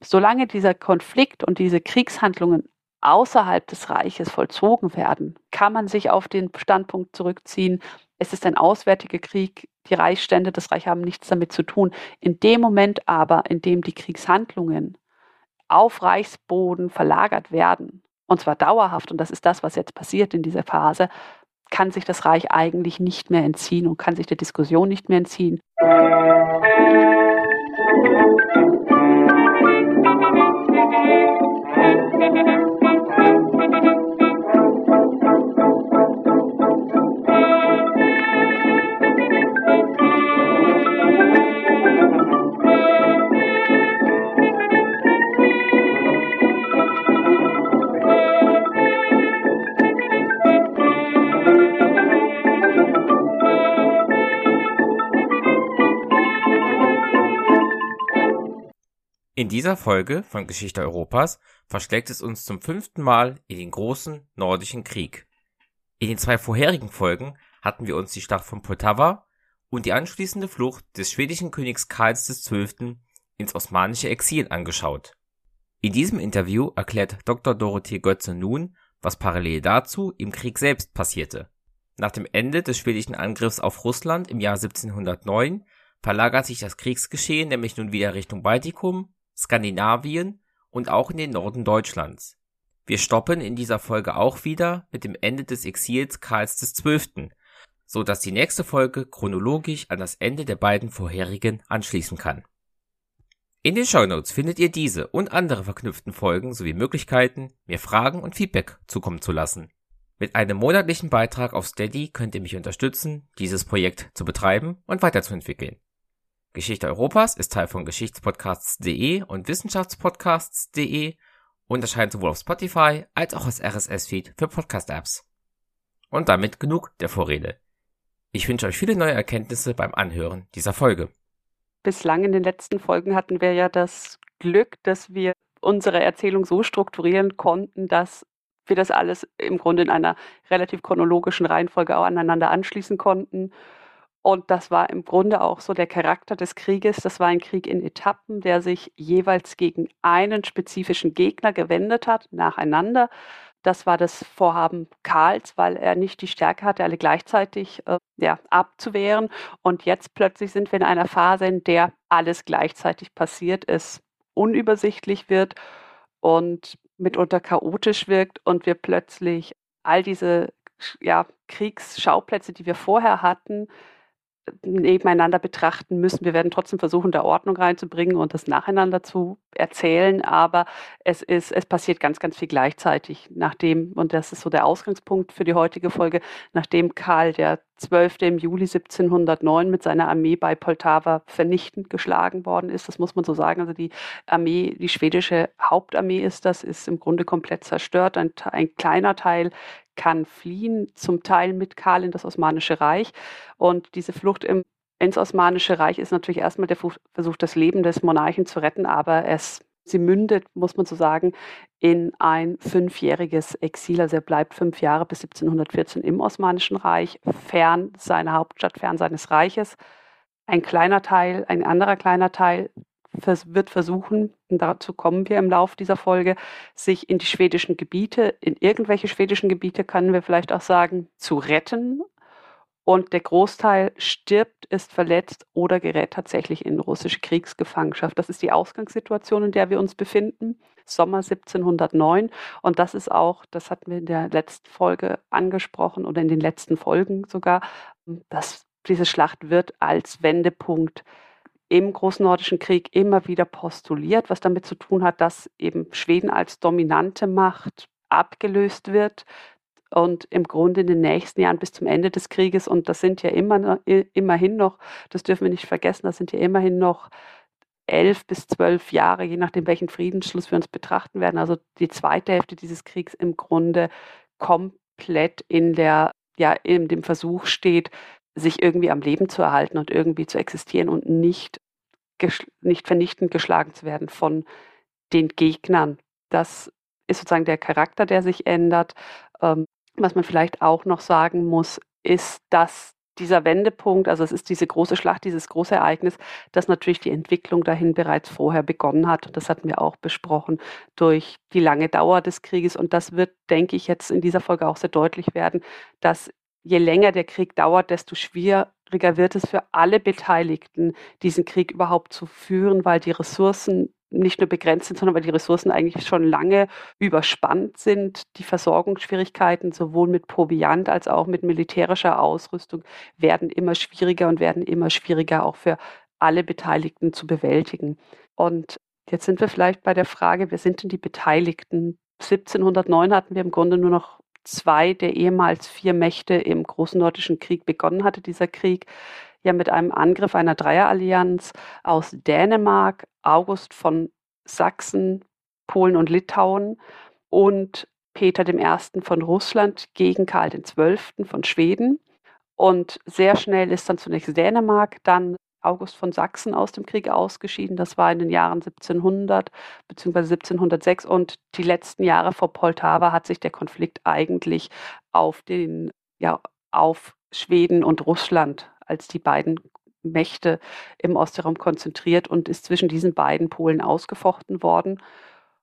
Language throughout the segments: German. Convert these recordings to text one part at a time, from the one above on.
solange dieser Konflikt und diese Kriegshandlungen außerhalb des Reiches vollzogen werden, kann man sich auf den Standpunkt zurückziehen, es ist ein auswärtiger Krieg, die Reichsstände, das Reich haben nichts damit zu tun. In dem Moment aber, in dem die Kriegshandlungen auf Reichsboden verlagert werden, und zwar dauerhaft, und das ist das, was jetzt passiert in dieser Phase, kann sich das Reich eigentlich nicht mehr entziehen und kann sich der Diskussion nicht mehr entziehen. In dieser Folge von Geschichte Europas verschlägt es uns zum fünften Mal in den großen Nordischen Krieg. In den zwei vorherigen Folgen hatten wir uns die Schlacht von Poltava und die anschließende Flucht des schwedischen Königs Karls XII. ins osmanische Exil angeschaut. In diesem Interview erklärt Dr. Dorothee Götze nun, was parallel dazu im Krieg selbst passierte. Nach dem Ende des schwedischen Angriffs auf Russland im Jahr 1709 verlagert sich das Kriegsgeschehen nämlich nun wieder Richtung Baltikum Skandinavien und auch in den Norden Deutschlands. Wir stoppen in dieser Folge auch wieder mit dem Ende des Exils Karls XII., so dass die nächste Folge chronologisch an das Ende der beiden vorherigen anschließen kann. In den Shownotes findet ihr diese und andere verknüpften Folgen sowie Möglichkeiten, mir Fragen und Feedback zukommen zu lassen. Mit einem monatlichen Beitrag auf Steady könnt ihr mich unterstützen, dieses Projekt zu betreiben und weiterzuentwickeln. Geschichte Europas ist Teil von Geschichtspodcasts.de und Wissenschaftspodcasts.de und erscheint sowohl auf Spotify als auch als RSS-Feed für Podcast-Apps. Und damit genug der Vorrede. Ich wünsche euch viele neue Erkenntnisse beim Anhören dieser Folge. Bislang in den letzten Folgen hatten wir ja das Glück, dass wir unsere Erzählung so strukturieren konnten, dass wir das alles im Grunde in einer relativ chronologischen Reihenfolge auch aneinander anschließen konnten und das war im Grunde auch so der Charakter des Krieges. Das war ein Krieg in Etappen, der sich jeweils gegen einen spezifischen Gegner gewendet hat, nacheinander. Das war das Vorhaben Karls, weil er nicht die Stärke hatte, alle gleichzeitig äh, ja, abzuwehren. Und jetzt plötzlich sind wir in einer Phase, in der alles gleichzeitig passiert, es unübersichtlich wird und mitunter chaotisch wirkt und wir plötzlich all diese ja, Kriegsschauplätze, die wir vorher hatten, nebeneinander betrachten müssen. Wir werden trotzdem versuchen, da Ordnung reinzubringen und das nacheinander zu erzählen, aber es ist, es passiert ganz, ganz viel gleichzeitig, nachdem, und das ist so der Ausgangspunkt für die heutige Folge, nachdem Karl der 12. im Juli 1709 mit seiner Armee bei Poltava vernichtend geschlagen worden ist. Das muss man so sagen. Also die Armee, die schwedische Hauptarmee ist das, ist im Grunde komplett zerstört. Ein, ein kleiner Teil kann fliehen, zum Teil mit Karl in das Osmanische Reich. Und diese Flucht im, ins Osmanische Reich ist natürlich erstmal der Versuch, das Leben des Monarchen zu retten, aber es, sie mündet, muss man so sagen, in ein fünfjähriges Exil. Also er bleibt fünf Jahre bis 1714 im Osmanischen Reich, fern seiner Hauptstadt, fern seines Reiches. Ein kleiner Teil, ein anderer kleiner Teil wird versuchen, und dazu kommen wir im Laufe dieser Folge, sich in die schwedischen Gebiete, in irgendwelche schwedischen Gebiete, können wir vielleicht auch sagen, zu retten. Und der Großteil stirbt, ist verletzt oder gerät tatsächlich in russische Kriegsgefangenschaft. Das ist die Ausgangssituation, in der wir uns befinden. Sommer 1709. Und das ist auch, das hatten wir in der letzten Folge angesprochen oder in den letzten Folgen sogar, dass diese Schlacht wird als Wendepunkt im Großen Nordischen Krieg immer wieder postuliert, was damit zu tun hat, dass eben Schweden als dominante Macht abgelöst wird und im Grunde in den nächsten Jahren bis zum Ende des Krieges, und das sind ja immer, immerhin noch, das dürfen wir nicht vergessen, das sind ja immerhin noch elf bis zwölf Jahre, je nachdem, welchen Friedensschluss wir uns betrachten werden, also die zweite Hälfte dieses Kriegs im Grunde komplett in der, ja, in dem Versuch steht, sich irgendwie am Leben zu erhalten und irgendwie zu existieren und nicht, nicht vernichtend geschlagen zu werden von den Gegnern. Das ist sozusagen der Charakter, der sich ändert. Ähm, was man vielleicht auch noch sagen muss, ist, dass dieser Wendepunkt, also es ist diese große Schlacht, dieses große Ereignis, das natürlich die Entwicklung dahin bereits vorher begonnen hat. Das hatten wir auch besprochen durch die lange Dauer des Krieges. Und das wird, denke ich, jetzt in dieser Folge auch sehr deutlich werden, dass je länger der Krieg dauert, desto schwieriger wird es für alle Beteiligten, diesen Krieg überhaupt zu führen, weil die Ressourcen nicht nur begrenzt sind, sondern weil die Ressourcen eigentlich schon lange überspannt sind. Die Versorgungsschwierigkeiten sowohl mit Proviant als auch mit militärischer Ausrüstung werden immer schwieriger und werden immer schwieriger auch für alle Beteiligten zu bewältigen. Und jetzt sind wir vielleicht bei der Frage, wer sind denn die Beteiligten? 1709 hatten wir im Grunde nur noch zwei der ehemals vier Mächte im Großen Nordischen Krieg begonnen hatte, dieser Krieg ja mit einem Angriff einer Dreierallianz aus Dänemark, August von Sachsen, Polen und Litauen und Peter I. von Russland gegen Karl XII. von Schweden. Und sehr schnell ist dann zunächst Dänemark, dann August von Sachsen aus dem Krieg ausgeschieden. Das war in den Jahren 1700 bzw. 1706 und die letzten Jahre vor Poltava hat sich der Konflikt eigentlich auf den ja auf Schweden und Russland als die beiden Mächte im Ostraum konzentriert und ist zwischen diesen beiden Polen ausgefochten worden.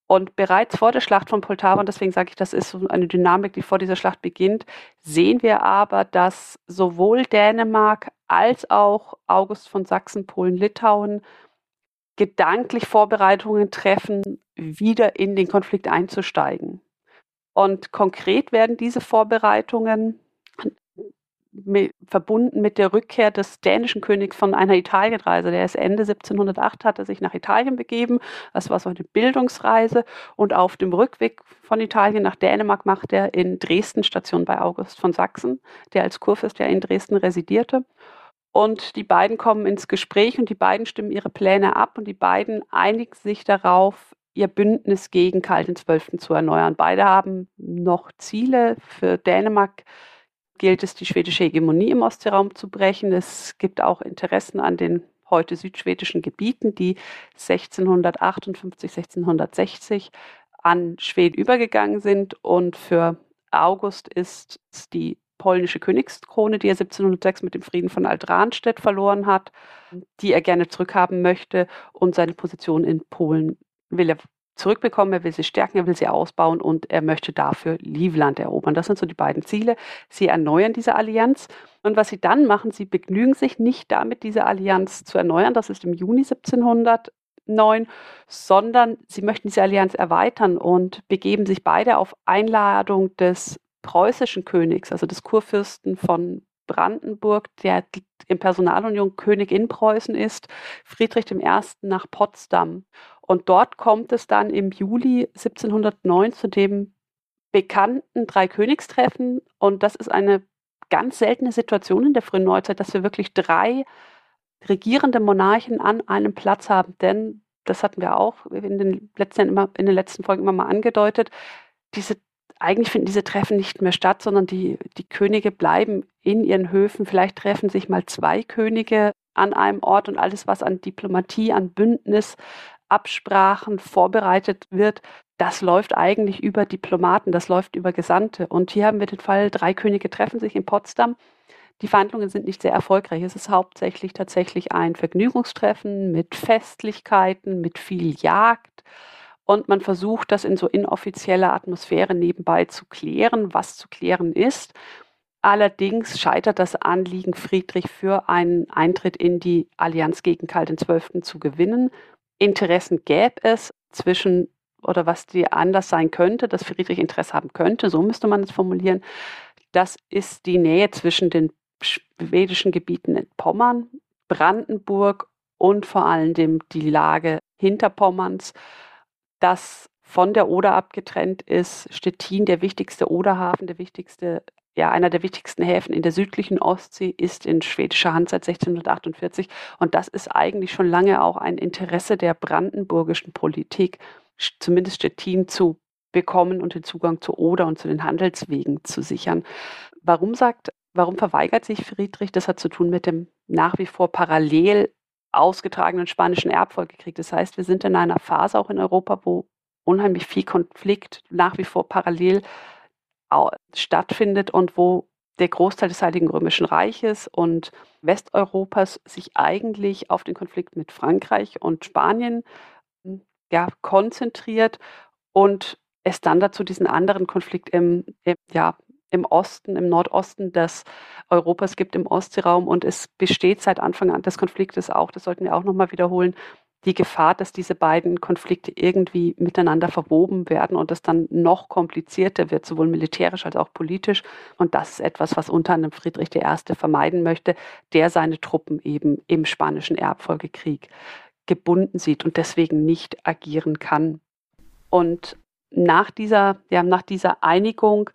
Und bereits vor der Schlacht von Poltava, und deswegen sage ich, das ist so eine Dynamik, die vor dieser Schlacht beginnt, sehen wir aber, dass sowohl Dänemark als auch August von Sachsen, Polen, Litauen gedanklich Vorbereitungen treffen, wieder in den Konflikt einzusteigen. Und konkret werden diese Vorbereitungen verbunden mit der Rückkehr des dänischen Königs von einer Italienreise. Der ist Ende 1708, hat sich nach Italien begeben. Das war so eine Bildungsreise. Und auf dem Rückweg von Italien nach Dänemark macht er in Dresden Station bei August von Sachsen, der als Kurfürst ja in Dresden residierte. Und die beiden kommen ins Gespräch und die beiden stimmen ihre Pläne ab und die beiden einigen sich darauf, ihr Bündnis gegen Karl XII. zu erneuern. Beide haben noch Ziele für Dänemark gilt es, die schwedische Hegemonie im Ostseeraum zu brechen. Es gibt auch Interessen an den heute südschwedischen Gebieten, die 1658, 1660 an Schweden übergegangen sind. Und für August ist die polnische Königskrone, die er 1706 mit dem Frieden von Altranstedt verloren hat, die er gerne zurückhaben möchte und seine Position in Polen will er zurückbekommen, er will sie stärken, er will sie ausbauen und er möchte dafür Livland erobern. Das sind so die beiden Ziele. Sie erneuern diese Allianz. Und was sie dann machen, sie begnügen sich nicht damit, diese Allianz zu erneuern. Das ist im Juni 1709, sondern sie möchten diese Allianz erweitern und begeben sich beide auf Einladung des preußischen Königs, also des Kurfürsten von Brandenburg, der in Personalunion König in Preußen ist, Friedrich I. nach Potsdam. Und dort kommt es dann im Juli 1709 zu dem bekannten Dreikönigstreffen. Und das ist eine ganz seltene Situation in der frühen Neuzeit, dass wir wirklich drei regierende Monarchen an einem Platz haben. Denn, das hatten wir auch in den letzten, immer, in den letzten Folgen immer mal angedeutet, diese eigentlich finden diese Treffen nicht mehr statt, sondern die, die Könige bleiben in ihren Höfen. Vielleicht treffen sich mal zwei Könige an einem Ort und alles, was an Diplomatie, an Bündnis, Absprachen vorbereitet wird, das läuft eigentlich über Diplomaten, das läuft über Gesandte. Und hier haben wir den Fall, drei Könige treffen sich in Potsdam. Die Verhandlungen sind nicht sehr erfolgreich. Es ist hauptsächlich tatsächlich ein Vergnügungstreffen mit Festlichkeiten, mit viel Jagd. Und man versucht, das in so inoffizieller Atmosphäre nebenbei zu klären, was zu klären ist. Allerdings scheitert das Anliegen, Friedrich für einen Eintritt in die Allianz gegen Karl XII. zu gewinnen. Interessen gäbe es zwischen oder was die anders sein könnte, dass Friedrich Interesse haben könnte, so müsste man es formulieren. Das ist die Nähe zwischen den schwedischen Gebieten in Pommern, Brandenburg und vor allem die Lage Hinterpommerns, das von der Oder abgetrennt ist. Stettin, der wichtigste Oderhafen, der wichtigste ja, einer der wichtigsten Häfen in der südlichen Ostsee ist in schwedischer Hand seit 1648. Und das ist eigentlich schon lange auch ein Interesse der brandenburgischen Politik, zumindest Stettin zu bekommen und den Zugang zur Oder und zu den Handelswegen zu sichern. Warum sagt, warum verweigert sich Friedrich? Das hat zu tun mit dem nach wie vor parallel ausgetragenen spanischen Erbfolgekrieg. Das heißt, wir sind in einer Phase auch in Europa, wo unheimlich viel Konflikt nach wie vor parallel stattfindet und wo der Großteil des Heiligen Römischen Reiches und Westeuropas sich eigentlich auf den Konflikt mit Frankreich und Spanien ja, konzentriert und es dann dazu diesen anderen Konflikt im, im, ja, im Osten, im Nordosten des Europas gibt, im Ostseeraum. Und es besteht seit Anfang des Konfliktes auch, das sollten wir auch nochmal wiederholen, die Gefahr, dass diese beiden Konflikte irgendwie miteinander verwoben werden und es dann noch komplizierter wird, sowohl militärisch als auch politisch. Und das ist etwas, was unter anderem Friedrich I. vermeiden möchte, der seine Truppen eben im spanischen Erbfolgekrieg gebunden sieht und deswegen nicht agieren kann. Und nach dieser, ja, nach dieser Einigung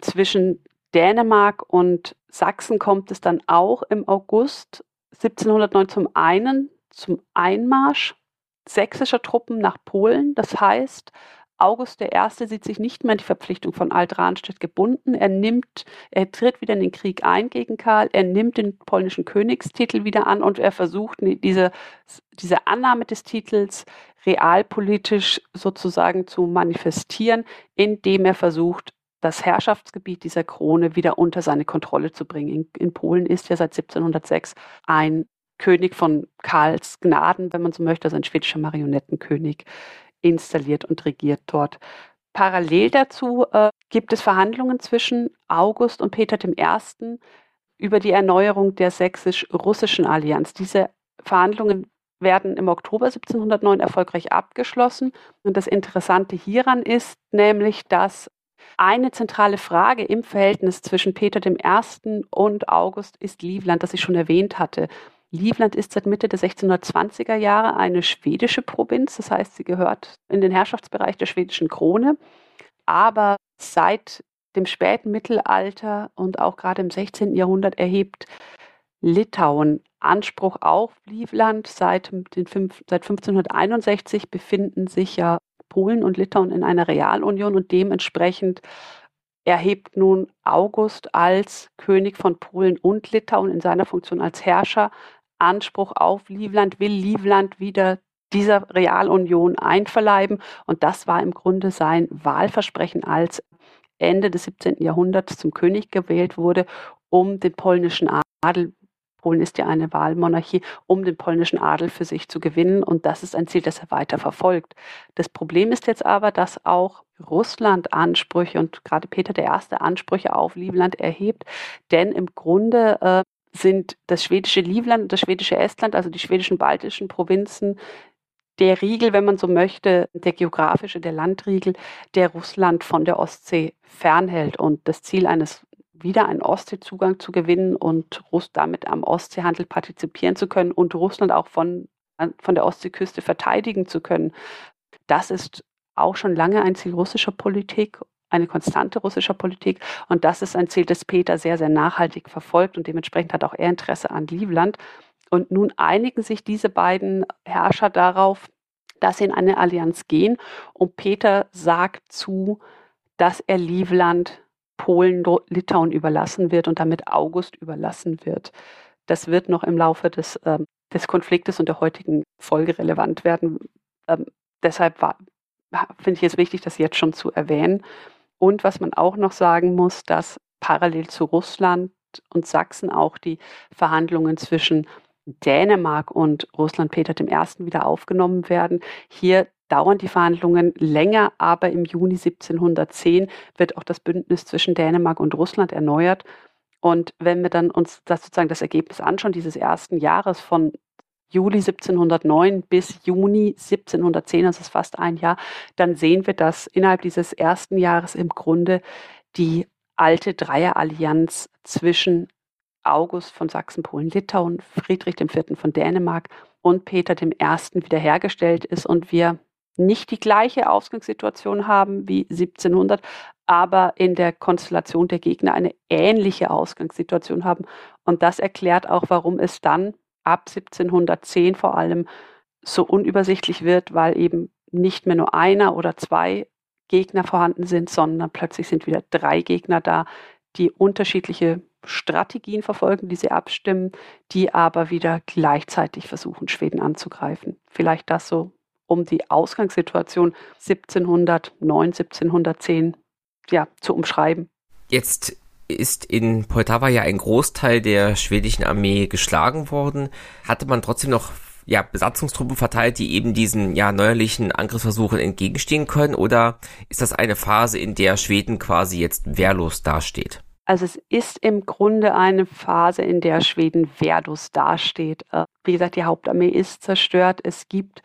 zwischen Dänemark und Sachsen kommt es dann auch im August 1709 zum einen zum Einmarsch sächsischer Truppen nach Polen. Das heißt, August I. sieht sich nicht mehr an die Verpflichtung von Alt-Rahnstedt gebunden. Er nimmt, er tritt wieder in den Krieg ein gegen Karl, er nimmt den polnischen Königstitel wieder an und er versucht, diese, diese Annahme des Titels realpolitisch sozusagen zu manifestieren, indem er versucht, das Herrschaftsgebiet dieser Krone wieder unter seine Kontrolle zu bringen. In, in Polen ist ja seit 1706 ein König von Karls Gnaden, wenn man so möchte, also ein schwedischer Marionettenkönig, installiert und regiert dort. Parallel dazu äh, gibt es Verhandlungen zwischen August und Peter I. über die Erneuerung der sächsisch-russischen Allianz. Diese Verhandlungen werden im Oktober 1709 erfolgreich abgeschlossen. Und das Interessante hieran ist nämlich, dass eine zentrale Frage im Verhältnis zwischen Peter I. und August ist Livland, das ich schon erwähnt hatte. Livland ist seit Mitte der 1620er Jahre eine schwedische Provinz, das heißt, sie gehört in den Herrschaftsbereich der schwedischen Krone. Aber seit dem späten Mittelalter und auch gerade im 16. Jahrhundert erhebt Litauen Anspruch auf Livland. Seit, den, seit 1561 befinden sich ja Polen und Litauen in einer Realunion und dementsprechend erhebt nun August als König von Polen und Litauen in seiner Funktion als Herrscher Anspruch auf Livland, will Livland wieder dieser Realunion einverleiben. Und das war im Grunde sein Wahlversprechen, als Ende des 17. Jahrhunderts zum König gewählt wurde, um den polnischen Adel Polen ist ja eine Wahlmonarchie, um den polnischen Adel für sich zu gewinnen. Und das ist ein Ziel, das er weiter verfolgt. Das Problem ist jetzt aber, dass auch Russland Ansprüche und gerade Peter I. Ansprüche auf Livland erhebt. Denn im Grunde äh, sind das schwedische Livland und das schwedische Estland, also die schwedischen baltischen Provinzen, der Riegel, wenn man so möchte, der geografische, der Landriegel, der Russland von der Ostsee fernhält. Und das Ziel eines wieder einen Ostseezugang zu gewinnen und Russ damit am Ostseehandel partizipieren zu können und Russland auch von, von der Ostseeküste verteidigen zu können. Das ist auch schon lange ein Ziel russischer Politik, eine konstante russischer Politik. Und das ist ein Ziel, das Peter sehr, sehr nachhaltig verfolgt und dementsprechend hat auch er Interesse an Livland. Und nun einigen sich diese beiden Herrscher darauf, dass sie in eine Allianz gehen. Und Peter sagt zu, dass er Livland Polen, Litauen überlassen wird und damit August überlassen wird. Das wird noch im Laufe des, äh, des Konfliktes und der heutigen Folge relevant werden. Ähm, deshalb finde ich es wichtig, das jetzt schon zu erwähnen. Und was man auch noch sagen muss, dass parallel zu Russland und Sachsen auch die Verhandlungen zwischen Dänemark und Russland Peter I. wieder aufgenommen werden. Hier dauern die Verhandlungen länger, aber im Juni 1710 wird auch das Bündnis zwischen Dänemark und Russland erneuert. Und wenn wir dann uns das sozusagen das Ergebnis anschauen, dieses ersten Jahres von Juli 1709 bis Juni 1710, das ist fast ein Jahr, dann sehen wir, dass innerhalb dieses ersten Jahres im Grunde die alte Dreierallianz zwischen August von Sachsen, Polen, Litauen, Friedrich IV. von Dänemark und Peter I. wiederhergestellt ist und wir nicht die gleiche Ausgangssituation haben wie 1700, aber in der Konstellation der Gegner eine ähnliche Ausgangssituation haben. Und das erklärt auch, warum es dann ab 1710 vor allem so unübersichtlich wird, weil eben nicht mehr nur einer oder zwei Gegner vorhanden sind, sondern plötzlich sind wieder drei Gegner da, die unterschiedliche Strategien verfolgen, die sie abstimmen, die aber wieder gleichzeitig versuchen, Schweden anzugreifen. Vielleicht das so um die Ausgangssituation 1709, 1710 ja, zu umschreiben. Jetzt ist in Poltava ja ein Großteil der schwedischen Armee geschlagen worden. Hatte man trotzdem noch ja, Besatzungstruppen verteilt, die eben diesen ja neuerlichen Angriffsversuchen entgegenstehen können? Oder ist das eine Phase, in der Schweden quasi jetzt wehrlos dasteht? Also es ist im Grunde eine Phase, in der Schweden wehrlos dasteht. Äh, wie gesagt, die Hauptarmee ist zerstört. Es gibt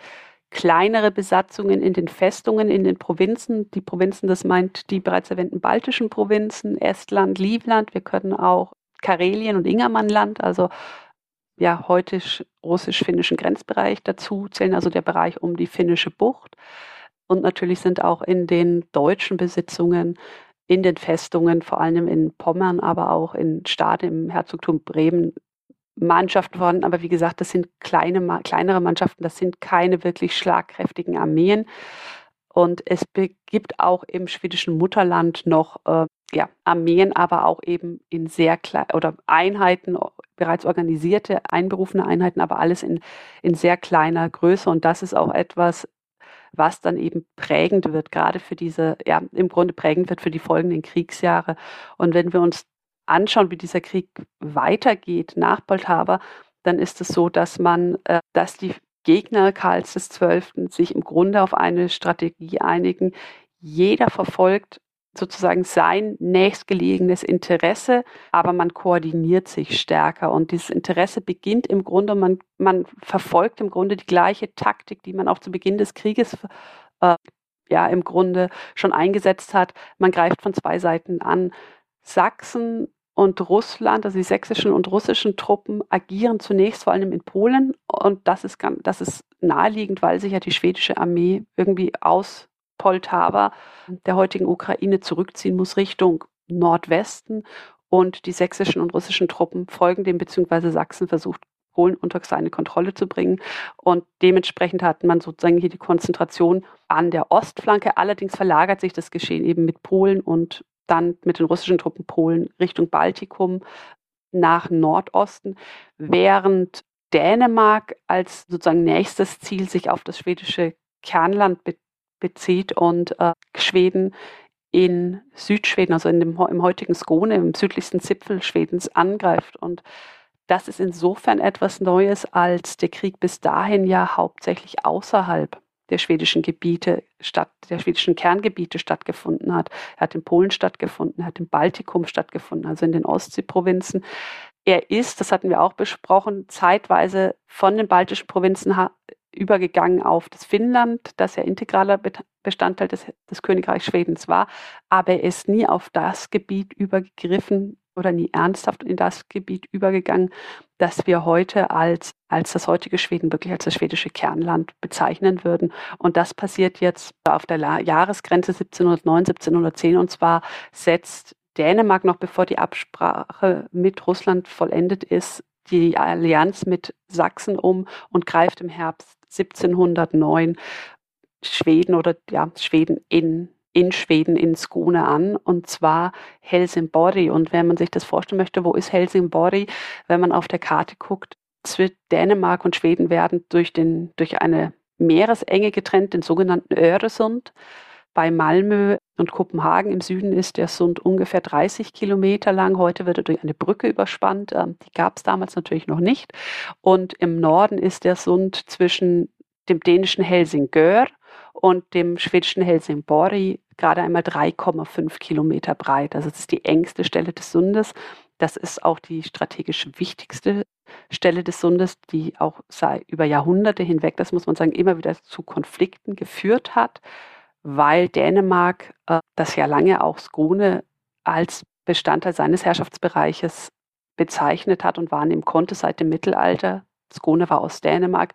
kleinere Besatzungen in den Festungen, in den Provinzen. Die Provinzen, das meint die bereits erwähnten baltischen Provinzen, Estland, Livland. Wir können auch Karelien und Ingermannland, also ja, heute russisch-finnischen Grenzbereich dazu zählen, also der Bereich um die finnische Bucht. Und natürlich sind auch in den deutschen Besitzungen, in den Festungen, vor allem in Pommern, aber auch in Stade im Herzogtum Bremen Mannschaften vorhanden. Aber wie gesagt, das sind kleine, kleinere Mannschaften, das sind keine wirklich schlagkräftigen Armeen. Und es gibt auch im schwedischen Mutterland noch äh, ja, Armeen, aber auch eben in sehr klein oder Einheiten, bereits organisierte, einberufene Einheiten, aber alles in, in sehr kleiner Größe. Und das ist auch etwas, was dann eben prägend wird, gerade für diese, ja, im Grunde prägend wird für die folgenden Kriegsjahre. Und wenn wir uns anschauen, wie dieser Krieg weitergeht nach Poltava, dann ist es so, dass man, äh, dass die Gegner Karls XII. sich im Grunde auf eine Strategie einigen. Jeder verfolgt sozusagen sein nächstgelegenes Interesse, aber man koordiniert sich stärker. Und dieses Interesse beginnt im Grunde, man, man verfolgt im Grunde die gleiche Taktik, die man auch zu Beginn des Krieges äh, ja im Grunde schon eingesetzt hat. Man greift von zwei Seiten an. Sachsen und Russland, also die sächsischen und russischen Truppen, agieren zunächst vor allem in Polen. Und das ist, das ist naheliegend, weil sich ja die schwedische Armee irgendwie aus Poltava, der heutigen Ukraine, zurückziehen muss Richtung Nordwesten. Und die sächsischen und russischen Truppen folgen dem, beziehungsweise Sachsen versucht, Polen unter seine Kontrolle zu bringen. Und dementsprechend hat man sozusagen hier die Konzentration an der Ostflanke. Allerdings verlagert sich das Geschehen eben mit Polen und dann mit den russischen Truppen Polen Richtung Baltikum nach Nordosten, während Dänemark als sozusagen nächstes Ziel sich auf das schwedische Kernland bezieht und äh, Schweden in Südschweden, also in dem, im heutigen Skone, im südlichsten Zipfel Schwedens angreift. Und das ist insofern etwas Neues, als der Krieg bis dahin ja hauptsächlich außerhalb der schwedischen Gebiete statt, der schwedischen Kerngebiete stattgefunden hat. Er hat in Polen stattgefunden, er hat im Baltikum stattgefunden, also in den Ostseeprovinzen. Er ist, das hatten wir auch besprochen, zeitweise von den baltischen Provinzen übergegangen auf das Finnland, das ja integraler Bestandteil des, des Königreichs Schwedens war, aber er ist nie auf das Gebiet übergegriffen, oder nie ernsthaft in das Gebiet übergegangen, das wir heute als, als das heutige Schweden, wirklich als das schwedische Kernland bezeichnen würden. Und das passiert jetzt auf der Jahresgrenze 1709, 1710. Und zwar setzt Dänemark noch bevor die Absprache mit Russland vollendet ist, die Allianz mit Sachsen um und greift im Herbst 1709 Schweden oder ja, Schweden in in Schweden, in Skone an, und zwar Helsingborg. Und wenn man sich das vorstellen möchte, wo ist Helsingborg? Wenn man auf der Karte guckt, Dänemark und Schweden werden durch, den, durch eine Meeresenge getrennt, den sogenannten Öresund. Bei Malmö und Kopenhagen im Süden ist der Sund ungefähr 30 Kilometer lang. Heute wird er durch eine Brücke überspannt. Ähm, die gab es damals natürlich noch nicht. Und im Norden ist der Sund zwischen dem dänischen Helsingör und dem schwedischen Helsingborg gerade einmal 3,5 Kilometer breit. Also das ist die engste Stelle des Sundes. Das ist auch die strategisch wichtigste Stelle des Sundes, die auch über Jahrhunderte hinweg, das muss man sagen, immer wieder zu Konflikten geführt hat, weil Dänemark äh, das ja lange auch Skone als Bestandteil seines Herrschaftsbereiches bezeichnet hat und wahrnehmen konnte seit dem Mittelalter. Skone war aus Dänemark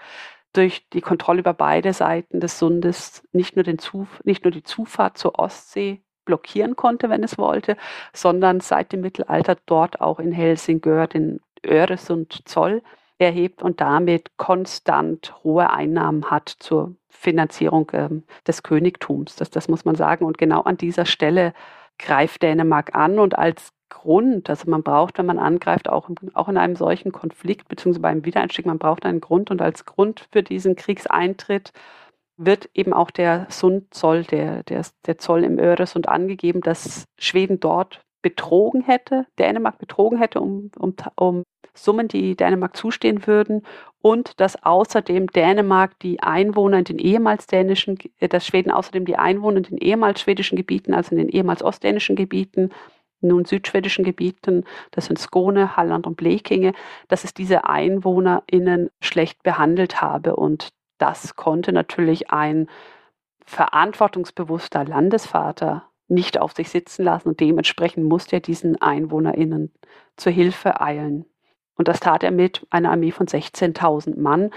durch die Kontrolle über beide Seiten des Sundes nicht nur, den Zuf nicht nur die Zufahrt zur Ostsee blockieren konnte, wenn es wollte, sondern seit dem Mittelalter dort auch in Helsingör den Öresund Zoll erhebt und damit konstant hohe Einnahmen hat zur Finanzierung äh, des Königtums. Das, das muss man sagen. Und genau an dieser Stelle greift Dänemark an und als Grund, also man braucht, wenn man angreift, auch, auch in einem solchen Konflikt beziehungsweise beim Wiedereinstieg, man braucht einen Grund und als Grund für diesen Kriegseintritt wird eben auch der Sundzoll, der, der, der Zoll im Öresund angegeben, dass Schweden dort betrogen hätte, Dänemark betrogen hätte um, um, um Summen, die Dänemark zustehen würden und dass außerdem Dänemark die Einwohner in den ehemals dänischen, äh, dass Schweden außerdem die Einwohner in den ehemals schwedischen Gebieten, also in den ehemals ostdänischen Gebieten, nun südschwedischen Gebieten, das sind Skåne, Halland und Blekinge, dass es diese EinwohnerInnen schlecht behandelt habe. Und das konnte natürlich ein verantwortungsbewusster Landesvater nicht auf sich sitzen lassen und dementsprechend musste er diesen EinwohnerInnen zur Hilfe eilen. Und das tat er mit einer Armee von 16.000 Mann,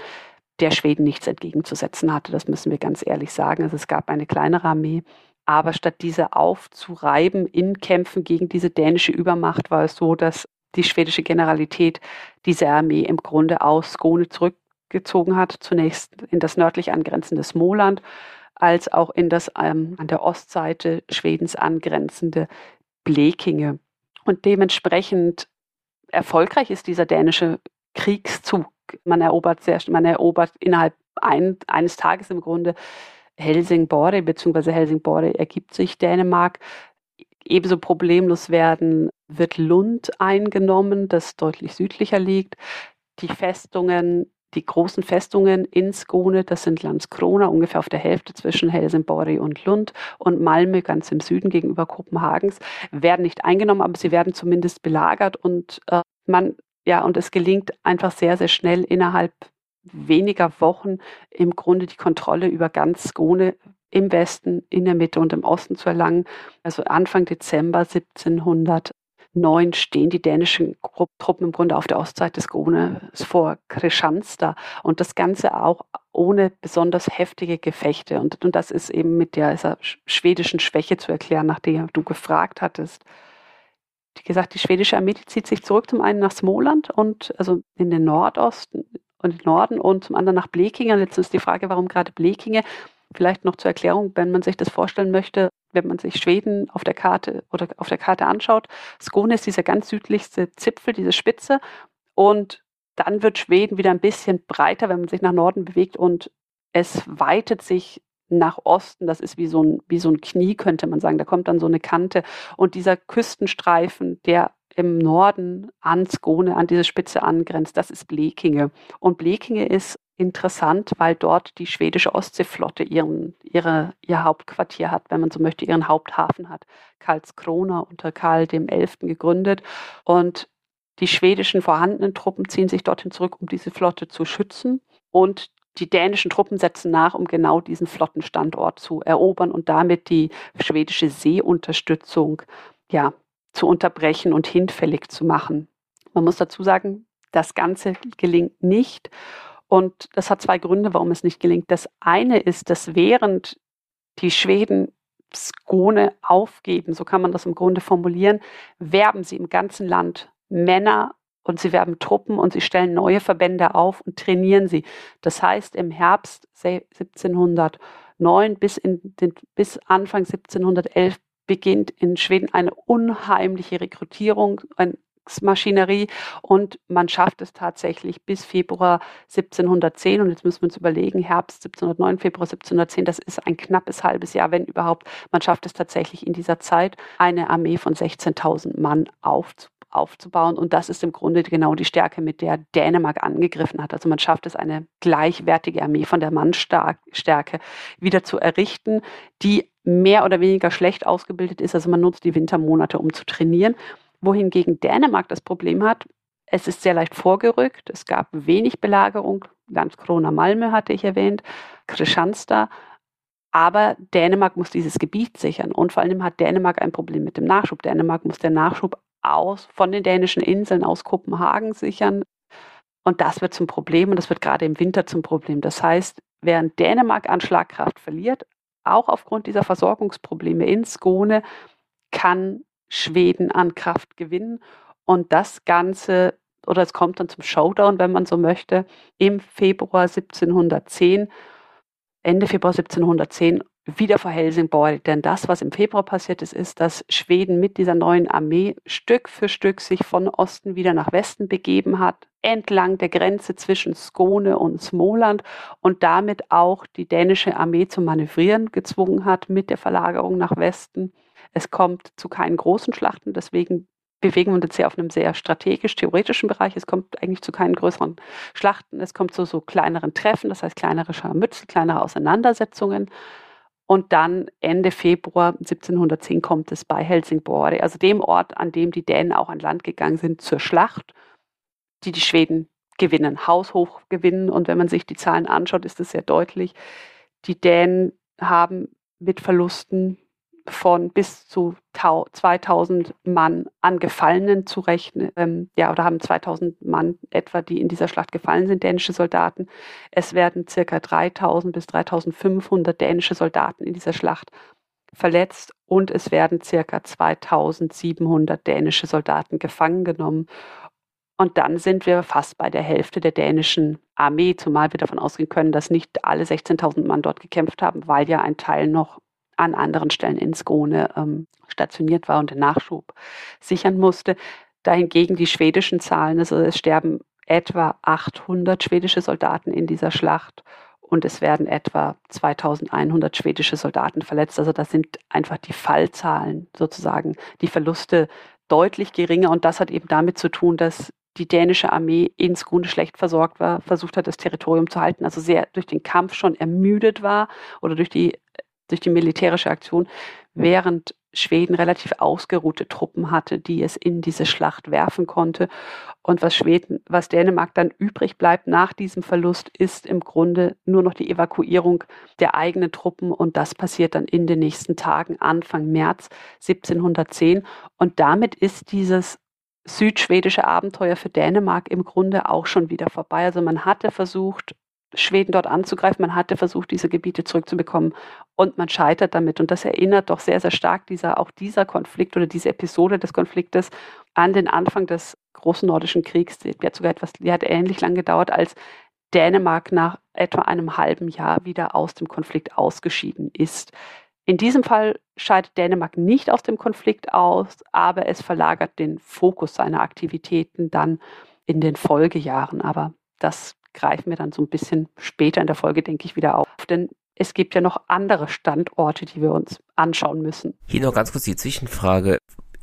der Schweden nichts entgegenzusetzen hatte. Das müssen wir ganz ehrlich sagen. Also es gab eine kleinere Armee, aber statt diese aufzureiben in Kämpfen gegen diese dänische Übermacht, war es so, dass die schwedische Generalität diese Armee im Grunde aus Skåne zurückgezogen hat, zunächst in das nördlich angrenzende Smoland, als auch in das ähm, an der Ostseite Schwedens angrenzende Blekinge. Und dementsprechend erfolgreich ist dieser dänische Kriegszug. Man erobert sehr, man erobert innerhalb ein, eines Tages im Grunde Helsingborg bzw. Helsingborg ergibt sich Dänemark. Ebenso problemlos werden wird Lund eingenommen, das deutlich südlicher liegt. Die Festungen, die großen Festungen in Skåne, das sind Landskrona, ungefähr auf der Hälfte zwischen Helsingborg und Lund und Malmö ganz im Süden gegenüber Kopenhagens, werden nicht eingenommen, aber sie werden zumindest belagert und äh, man ja, und es gelingt einfach sehr, sehr schnell innerhalb weniger Wochen im Grunde die Kontrolle über ganz Skone im Westen, in der Mitte und im Osten zu erlangen. Also Anfang Dezember 1709 stehen die dänischen Truppen im Grunde auf der Ostseite des Skone vor Kristianstad und das Ganze auch ohne besonders heftige Gefechte. Und, und das ist eben mit der schwedischen Schwäche zu erklären, nach der du gefragt hattest. Wie gesagt, die schwedische Armee zieht sich zurück zum einen nach Smoland und also in den Nordosten, und Norden und zum anderen nach Blekinge. Jetzt ist die Frage, warum gerade Blekinge? Vielleicht noch zur Erklärung, wenn man sich das vorstellen möchte, wenn man sich Schweden auf der Karte oder auf der Karte anschaut. Skåne ist dieser ganz südlichste Zipfel, diese Spitze. Und dann wird Schweden wieder ein bisschen breiter, wenn man sich nach Norden bewegt und es weitet sich nach Osten. Das ist wie so ein, wie so ein Knie, könnte man sagen. Da kommt dann so eine Kante. Und dieser Küstenstreifen, der im Norden an Skone, an diese Spitze angrenzt, das ist Blekinge. Und Blekinge ist interessant, weil dort die schwedische Ostseeflotte ihren, ihre, ihr Hauptquartier hat, wenn man so möchte, ihren Haupthafen hat. Karlskrona unter Karl dem Elften gegründet. Und die schwedischen vorhandenen Truppen ziehen sich dorthin zurück, um diese Flotte zu schützen. Und die dänischen Truppen setzen nach, um genau diesen Flottenstandort zu erobern und damit die schwedische Seeunterstützung ja, zu unterbrechen und hinfällig zu machen. Man muss dazu sagen, das Ganze gelingt nicht. Und das hat zwei Gründe, warum es nicht gelingt. Das eine ist, dass während die Schweden Skone aufgeben, so kann man das im Grunde formulieren, werben sie im ganzen Land Männer und sie werben Truppen und sie stellen neue Verbände auf und trainieren sie. Das heißt, im Herbst 1709 bis, den, bis Anfang 1711 beginnt in Schweden eine unheimliche Rekrutierung, Maschinerie und man schafft es tatsächlich bis Februar 1710 und jetzt müssen wir uns überlegen, Herbst 1709, Februar 1710, das ist ein knappes halbes Jahr, wenn überhaupt. Man schafft es tatsächlich in dieser Zeit, eine Armee von 16.000 Mann aufzubauen aufzubauen. Und das ist im Grunde genau die Stärke, mit der Dänemark angegriffen hat. Also man schafft es, eine gleichwertige Armee von der Mannstärke wieder zu errichten, die mehr oder weniger schlecht ausgebildet ist. Also man nutzt die Wintermonate, um zu trainieren. Wohingegen Dänemark das Problem hat, es ist sehr leicht vorgerückt. Es gab wenig Belagerung. Landskrona Malmö hatte ich erwähnt, Kristianstad. Aber Dänemark muss dieses Gebiet sichern. Und vor allem hat Dänemark ein Problem mit dem Nachschub. Dänemark muss den Nachschub aus, von den dänischen Inseln aus Kopenhagen sichern. Und das wird zum Problem und das wird gerade im Winter zum Problem. Das heißt, während Dänemark an Schlagkraft verliert, auch aufgrund dieser Versorgungsprobleme in Skone, kann Schweden an Kraft gewinnen. Und das Ganze, oder es kommt dann zum Showdown, wenn man so möchte, im Februar 1710, Ende Februar 1710 wieder vor Helsingborg. Denn das, was im Februar passiert ist, ist, dass Schweden mit dieser neuen Armee Stück für Stück sich von Osten wieder nach Westen begeben hat, entlang der Grenze zwischen Skone und Smoland und damit auch die dänische Armee zum Manövrieren gezwungen hat mit der Verlagerung nach Westen. Es kommt zu keinen großen Schlachten, deswegen bewegen wir uns hier auf einem sehr strategisch-theoretischen Bereich. Es kommt eigentlich zu keinen größeren Schlachten. Es kommt zu so kleineren Treffen, das heißt kleinere Scharmützel, kleinere Auseinandersetzungen. Und dann Ende Februar 1710 kommt es bei Helsingborg, also dem Ort, an dem die Dänen auch an Land gegangen sind, zur Schlacht, die die Schweden gewinnen, haushoch gewinnen. Und wenn man sich die Zahlen anschaut, ist es sehr deutlich. Die Dänen haben mit Verlusten von bis zu 2000 Mann an Gefallenen zu rechnen. Ähm, ja, oder haben 2000 Mann etwa, die in dieser Schlacht gefallen sind, dänische Soldaten. Es werden circa 3000 bis 3500 dänische Soldaten in dieser Schlacht verletzt und es werden circa 2700 dänische Soldaten gefangen genommen. Und dann sind wir fast bei der Hälfte der dänischen Armee, zumal wir davon ausgehen können, dass nicht alle 16.000 Mann dort gekämpft haben, weil ja ein Teil noch an anderen Stellen in Skone ähm, stationiert war und den Nachschub sichern musste. Dahingegen die schwedischen Zahlen, also es sterben etwa 800 schwedische Soldaten in dieser Schlacht und es werden etwa 2100 schwedische Soldaten verletzt. Also das sind einfach die Fallzahlen sozusagen, die Verluste deutlich geringer und das hat eben damit zu tun, dass die dänische Armee in Skone schlecht versorgt war, versucht hat, das Territorium zu halten, also sehr durch den Kampf schon ermüdet war oder durch die durch die militärische Aktion, während Schweden relativ ausgeruhte Truppen hatte, die es in diese Schlacht werfen konnte. Und was Schweden, was Dänemark dann übrig bleibt nach diesem Verlust, ist im Grunde nur noch die Evakuierung der eigenen Truppen. Und das passiert dann in den nächsten Tagen, Anfang März 1710. Und damit ist dieses südschwedische Abenteuer für Dänemark im Grunde auch schon wieder vorbei. Also man hatte versucht, Schweden dort anzugreifen. Man hatte versucht, diese Gebiete zurückzubekommen und man scheitert damit. Und das erinnert doch sehr, sehr stark dieser, auch dieser Konflikt oder diese Episode des Konfliktes an den Anfang des großen nordischen Kriegs. Die hat sogar etwas, die hat ähnlich lang gedauert, als Dänemark nach etwa einem halben Jahr wieder aus dem Konflikt ausgeschieden ist. In diesem Fall scheidet Dänemark nicht aus dem Konflikt aus, aber es verlagert den Fokus seiner Aktivitäten dann in den Folgejahren. Aber das greifen wir dann so ein bisschen später in der Folge, denke ich, wieder auf. Denn es gibt ja noch andere Standorte, die wir uns anschauen müssen. Hier noch ganz kurz die Zwischenfrage.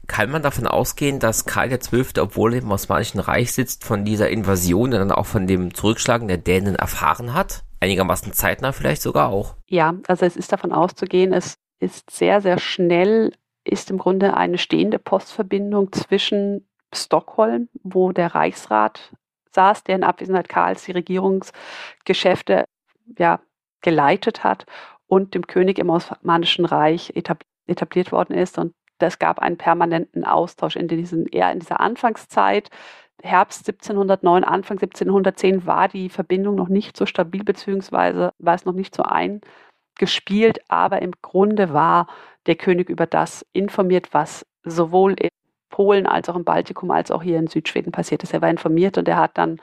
Kann man davon ausgehen, dass Karl XII., obwohl er im Osmanischen Reich sitzt, von dieser Invasion und dann auch von dem Zurückschlagen der Dänen erfahren hat? Einigermaßen zeitnah vielleicht sogar auch. Ja, also es ist davon auszugehen, es ist sehr, sehr schnell, ist im Grunde eine stehende Postverbindung zwischen Stockholm, wo der Reichsrat saß, der in Abwesenheit Karls die Regierungsgeschäfte ja, geleitet hat und dem König im Osmanischen Reich etabliert worden ist. Und es gab einen permanenten Austausch in diesen, eher in dieser Anfangszeit. Herbst 1709, Anfang 1710 war die Verbindung noch nicht so stabil, beziehungsweise war es noch nicht so eingespielt, aber im Grunde war der König über das informiert, was sowohl Polen als auch im Baltikum als auch hier in Südschweden passiert ist. Er war informiert und er hat dann,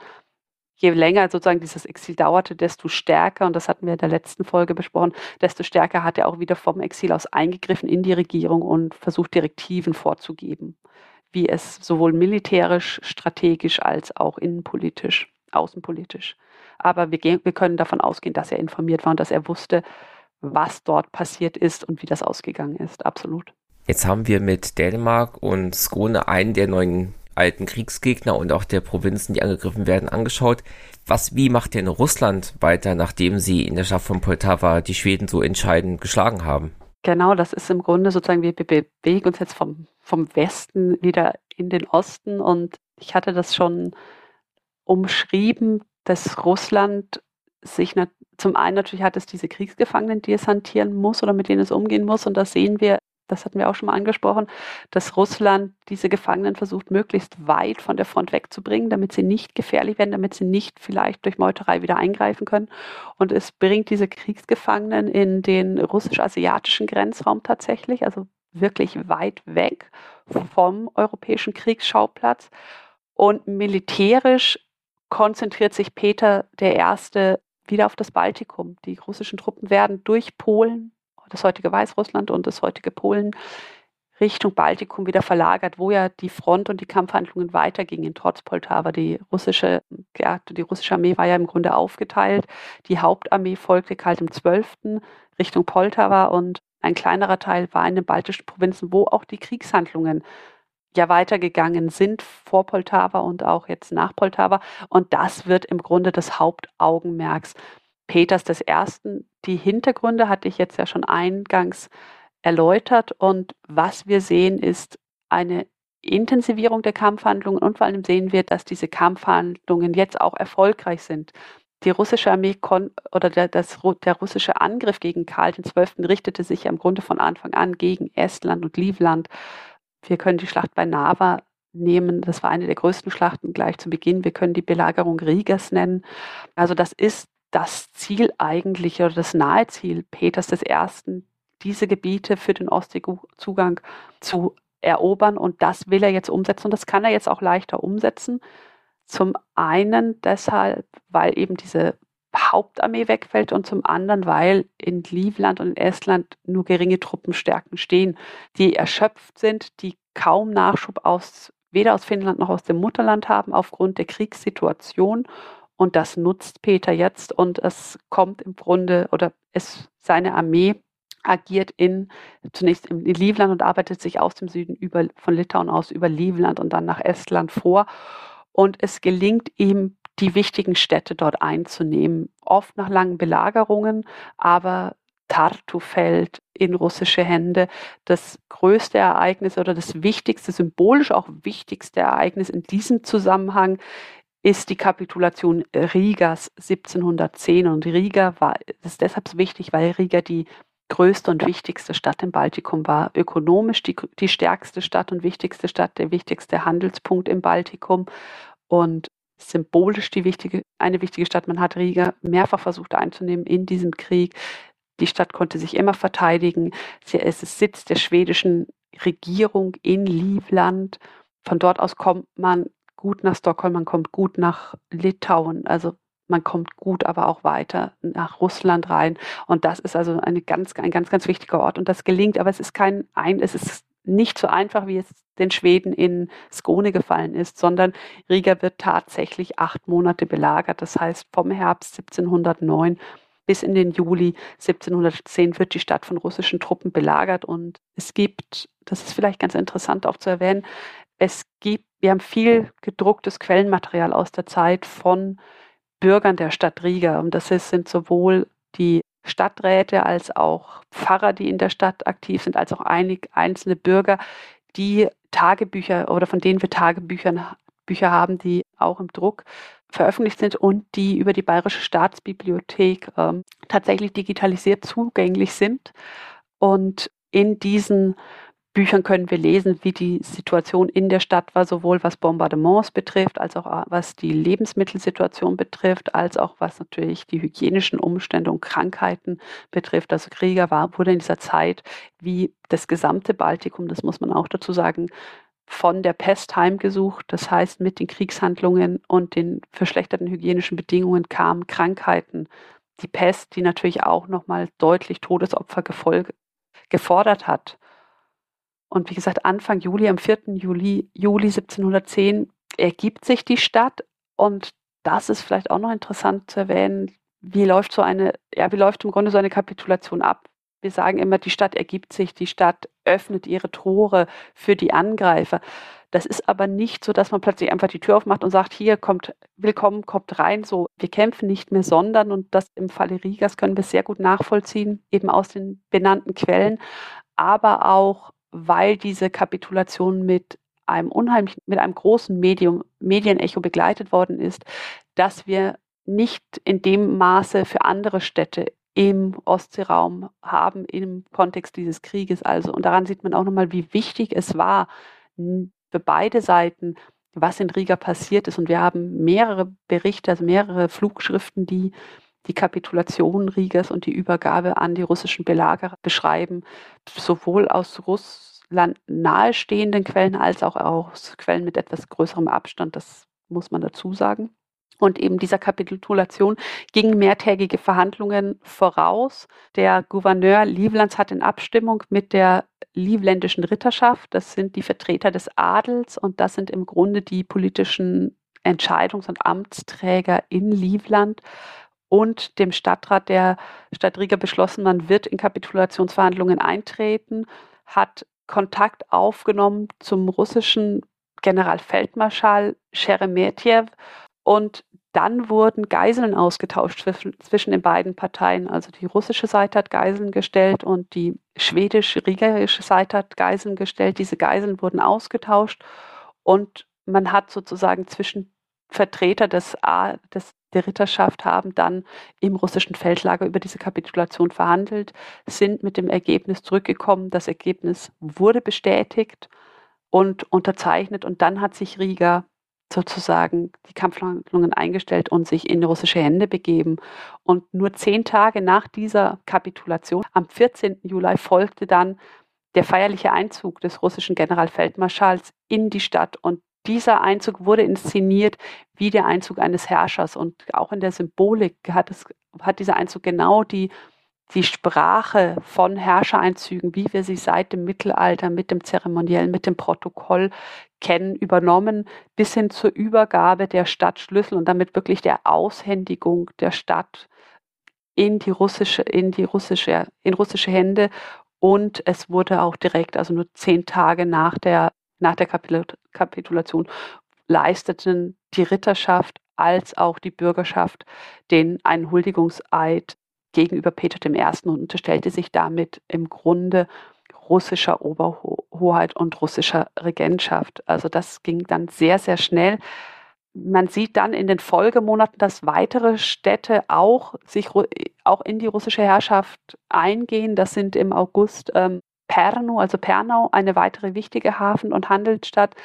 je länger sozusagen dieses Exil dauerte, desto stärker, und das hatten wir in der letzten Folge besprochen, desto stärker hat er auch wieder vom Exil aus eingegriffen in die Regierung und versucht, Direktiven vorzugeben, wie es sowohl militärisch, strategisch als auch innenpolitisch, außenpolitisch. Aber wir, gehen, wir können davon ausgehen, dass er informiert war und dass er wusste, was dort passiert ist und wie das ausgegangen ist. Absolut. Jetzt haben wir mit Dänemark und Skone einen der neuen alten Kriegsgegner und auch der Provinzen, die angegriffen werden, angeschaut. Was, wie macht denn Russland weiter, nachdem sie in der Stadt von Poltava die Schweden so entscheidend geschlagen haben? Genau, das ist im Grunde sozusagen, wir bewegen uns jetzt vom, vom Westen wieder in den Osten und ich hatte das schon umschrieben, dass Russland sich zum einen natürlich hat es diese Kriegsgefangenen, die es hantieren muss oder mit denen es umgehen muss und das sehen wir das hatten wir auch schon mal angesprochen, dass Russland diese Gefangenen versucht, möglichst weit von der Front wegzubringen, damit sie nicht gefährlich werden, damit sie nicht vielleicht durch Meuterei wieder eingreifen können. Und es bringt diese Kriegsgefangenen in den russisch-asiatischen Grenzraum tatsächlich, also wirklich weit weg vom europäischen Kriegsschauplatz. Und militärisch konzentriert sich Peter der Erste wieder auf das Baltikum. Die russischen Truppen werden durch Polen das heutige Weißrussland und das heutige Polen Richtung Baltikum wieder verlagert, wo ja die Front und die Kampfhandlungen weitergingen, trotz Poltava. Die russische, ja, die russische Armee war ja im Grunde aufgeteilt. Die Hauptarmee folgte kalt im 12. Richtung Poltava und ein kleinerer Teil war in den baltischen Provinzen, wo auch die Kriegshandlungen ja weitergegangen sind vor Poltava und auch jetzt nach Poltava. Und das wird im Grunde das Hauptaugenmerks Peters I. Die Hintergründe hatte ich jetzt ja schon eingangs erläutert. Und was wir sehen, ist eine Intensivierung der Kampfhandlungen und vor allem sehen wir, dass diese Kampfhandlungen jetzt auch erfolgreich sind. Die russische Armee oder der, das, der russische Angriff gegen Karl XII. richtete sich ja im Grunde von Anfang an gegen Estland und Livland. Wir können die Schlacht bei Nava nehmen. Das war eine der größten Schlachten gleich zu Beginn. Wir können die Belagerung Rigas nennen. Also das ist das Ziel eigentlich oder das nahe Ziel Peters I., diese Gebiete für den Ostseezugang zu erobern. Und das will er jetzt umsetzen. Und das kann er jetzt auch leichter umsetzen. Zum einen deshalb, weil eben diese Hauptarmee wegfällt und zum anderen, weil in Livland und in Estland nur geringe Truppenstärken stehen, die erschöpft sind, die kaum Nachschub aus, weder aus Finnland noch aus dem Mutterland haben aufgrund der Kriegssituation. Und das nutzt Peter jetzt und es kommt im Grunde oder es, seine Armee agiert in, zunächst in Livland und arbeitet sich aus dem Süden über, von Litauen aus über Livland und dann nach Estland vor. Und es gelingt ihm, die wichtigen Städte dort einzunehmen, oft nach langen Belagerungen, aber Tartu fällt in russische Hände. Das größte Ereignis oder das wichtigste, symbolisch auch wichtigste Ereignis in diesem Zusammenhang ist die Kapitulation Rigas 1710. Und Riga war, ist deshalb wichtig, weil Riga die größte und wichtigste Stadt im Baltikum war, ökonomisch die, die stärkste Stadt und wichtigste Stadt, der wichtigste Handelspunkt im Baltikum und symbolisch die wichtige, eine wichtige Stadt. Man hat Riga mehrfach versucht einzunehmen in diesem Krieg. Die Stadt konnte sich immer verteidigen. Sie, es ist Sitz der schwedischen Regierung in Livland. Von dort aus kommt man gut nach Stockholm, man kommt gut nach Litauen. Also man kommt gut aber auch weiter nach Russland rein. Und das ist also eine ganz, ein ganz, ganz wichtiger Ort. Und das gelingt, aber es ist kein ein, es ist nicht so einfach, wie es den Schweden in Skone gefallen ist, sondern Riga wird tatsächlich acht Monate belagert. Das heißt, vom Herbst 1709 bis in den Juli 1710 wird die Stadt von russischen Truppen belagert. Und es gibt, das ist vielleicht ganz interessant auch zu erwähnen, es gibt, wir haben viel gedrucktes Quellenmaterial aus der Zeit von Bürgern der Stadt Riga. Und das sind sowohl die Stadträte als auch Pfarrer, die in der Stadt aktiv sind, als auch einige einzelne Bürger, die Tagebücher oder von denen wir Tagebücher Bücher haben, die auch im Druck veröffentlicht sind und die über die Bayerische Staatsbibliothek ähm, tatsächlich digitalisiert zugänglich sind. Und in diesen Büchern können wir lesen, wie die Situation in der Stadt war, sowohl was Bombardements betrifft, als auch äh, was die Lebensmittelsituation betrifft, als auch was natürlich die hygienischen Umstände und Krankheiten betrifft. Also Krieger war, wurde in dieser Zeit wie das gesamte Baltikum, das muss man auch dazu sagen, von der Pest heimgesucht. Das heißt, mit den Kriegshandlungen und den verschlechterten hygienischen Bedingungen kamen Krankheiten. Die Pest, die natürlich auch nochmal deutlich Todesopfer gefordert hat. Und wie gesagt, Anfang Juli, am 4. Juli, Juli 1710 ergibt sich die Stadt. Und das ist vielleicht auch noch interessant zu erwähnen. Wie läuft so eine, ja, wie läuft im Grunde so eine Kapitulation ab? Wir sagen immer, die Stadt ergibt sich, die Stadt öffnet ihre Tore für die Angreifer. Das ist aber nicht so, dass man plötzlich einfach die Tür aufmacht und sagt, hier kommt, willkommen, kommt rein. So, wir kämpfen nicht mehr, sondern, und das im Falle Rigas können wir sehr gut nachvollziehen, eben aus den benannten Quellen, aber auch weil diese Kapitulation mit einem unheimlichen, mit einem großen Medium, Medienecho begleitet worden ist, dass wir nicht in dem Maße für andere Städte im Ostseeraum haben im Kontext dieses Krieges. Also, und daran sieht man auch nochmal, wie wichtig es war für beide Seiten, was in Riga passiert ist. Und wir haben mehrere Berichte, also mehrere Flugschriften, die die Kapitulation Rigas und die Übergabe an die russischen Belagerer beschreiben, sowohl aus Russland nahestehenden Quellen als auch aus Quellen mit etwas größerem Abstand, das muss man dazu sagen. Und eben dieser Kapitulation gingen mehrtägige Verhandlungen voraus. Der Gouverneur Livlands hat in Abstimmung mit der livländischen Ritterschaft. Das sind die Vertreter des Adels und das sind im Grunde die politischen Entscheidungs- und Amtsträger in Livland und dem Stadtrat der Stadt Riga beschlossen, man wird in Kapitulationsverhandlungen eintreten, hat Kontakt aufgenommen zum russischen Generalfeldmarschall Sheremetyev und dann wurden Geiseln ausgetauscht zwischen, den beiden Parteien. Also die russische Seite hat Geiseln gestellt und die schwedisch-rigerische Seite hat Geiseln gestellt. Diese Geiseln wurden ausgetauscht und man hat sozusagen zwischen Vertreter des, A, des, der Ritterschaft haben dann im russischen Feldlager über diese Kapitulation verhandelt, sind mit dem Ergebnis zurückgekommen. Das Ergebnis wurde bestätigt und unterzeichnet und dann hat sich Riga sozusagen die Kampfhandlungen eingestellt und sich in russische Hände begeben. Und nur zehn Tage nach dieser Kapitulation, am 14. Juli, folgte dann der feierliche Einzug des russischen Generalfeldmarschalls in die Stadt. Und dieser Einzug wurde inszeniert wie der Einzug eines Herrschers. Und auch in der Symbolik hat, es, hat dieser Einzug genau die die Sprache von Herrschereinzügen, wie wir sie seit dem Mittelalter mit dem Zeremoniell, mit dem Protokoll kennen, übernommen, bis hin zur Übergabe der Stadtschlüssel und damit wirklich der Aushändigung der Stadt in die russische, in die russische, in russische Hände. Und es wurde auch direkt, also nur zehn Tage nach der, nach der Kapitulation, leisteten die Ritterschaft als auch die Bürgerschaft den einen Huldigungseid gegenüber Peter I. und unterstellte sich damit im Grunde russischer Oberhoheit und russischer Regentschaft. Also das ging dann sehr, sehr schnell. Man sieht dann in den Folgemonaten, dass weitere Städte auch sich auch in die russische Herrschaft eingehen. Das sind im August ähm, Perno, also Pernau, eine weitere wichtige Hafen- und Handelsstadt.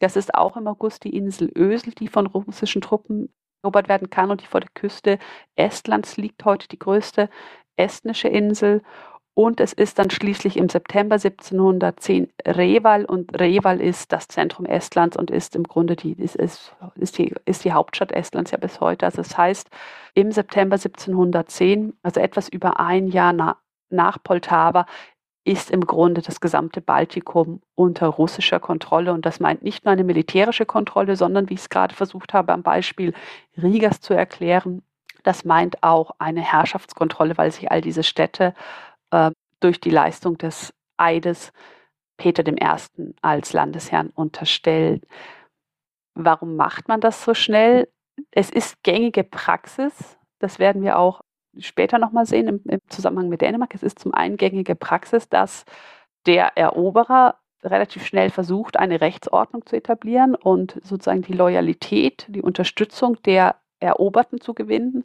Das ist auch im August die Insel Ösel, die von russischen Truppen erobert werden kann und die vor der Küste Estlands liegt heute die größte estnische Insel. Und es ist dann schließlich im September 1710 Reval und Reval ist das Zentrum Estlands und ist im Grunde die, ist, ist, die, ist die Hauptstadt Estlands ja bis heute. Also das heißt, im September 1710, also etwas über ein Jahr na, nach Poltava, ist im Grunde das gesamte Baltikum unter russischer Kontrolle. Und das meint nicht nur eine militärische Kontrolle, sondern, wie ich es gerade versucht habe, am Beispiel Rigas zu erklären, das meint auch eine Herrschaftskontrolle, weil sich all diese Städte äh, durch die Leistung des Eides Peter I. als Landesherrn unterstellen. Warum macht man das so schnell? Es ist gängige Praxis. Das werden wir auch später nochmal sehen im, im Zusammenhang mit Dänemark. Es ist zum einen gängige Praxis, dass der Eroberer relativ schnell versucht, eine Rechtsordnung zu etablieren und sozusagen die Loyalität, die Unterstützung der Eroberten zu gewinnen.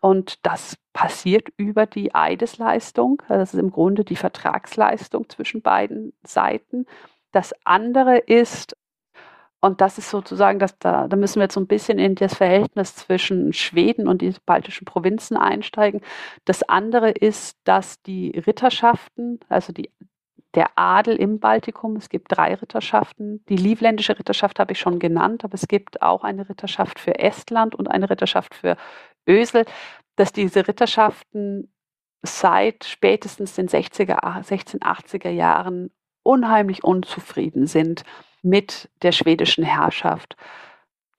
Und das passiert über die Eidesleistung. Das ist im Grunde die Vertragsleistung zwischen beiden Seiten. Das andere ist und das ist sozusagen, dass da, da müssen wir jetzt so ein bisschen in das Verhältnis zwischen Schweden und den baltischen Provinzen einsteigen. Das andere ist, dass die Ritterschaften, also die, der Adel im Baltikum, es gibt drei Ritterschaften. Die livländische Ritterschaft habe ich schon genannt, aber es gibt auch eine Ritterschaft für Estland und eine Ritterschaft für Ösel, dass diese Ritterschaften seit spätestens den 60er, 1680er Jahren unheimlich unzufrieden sind mit der schwedischen Herrschaft.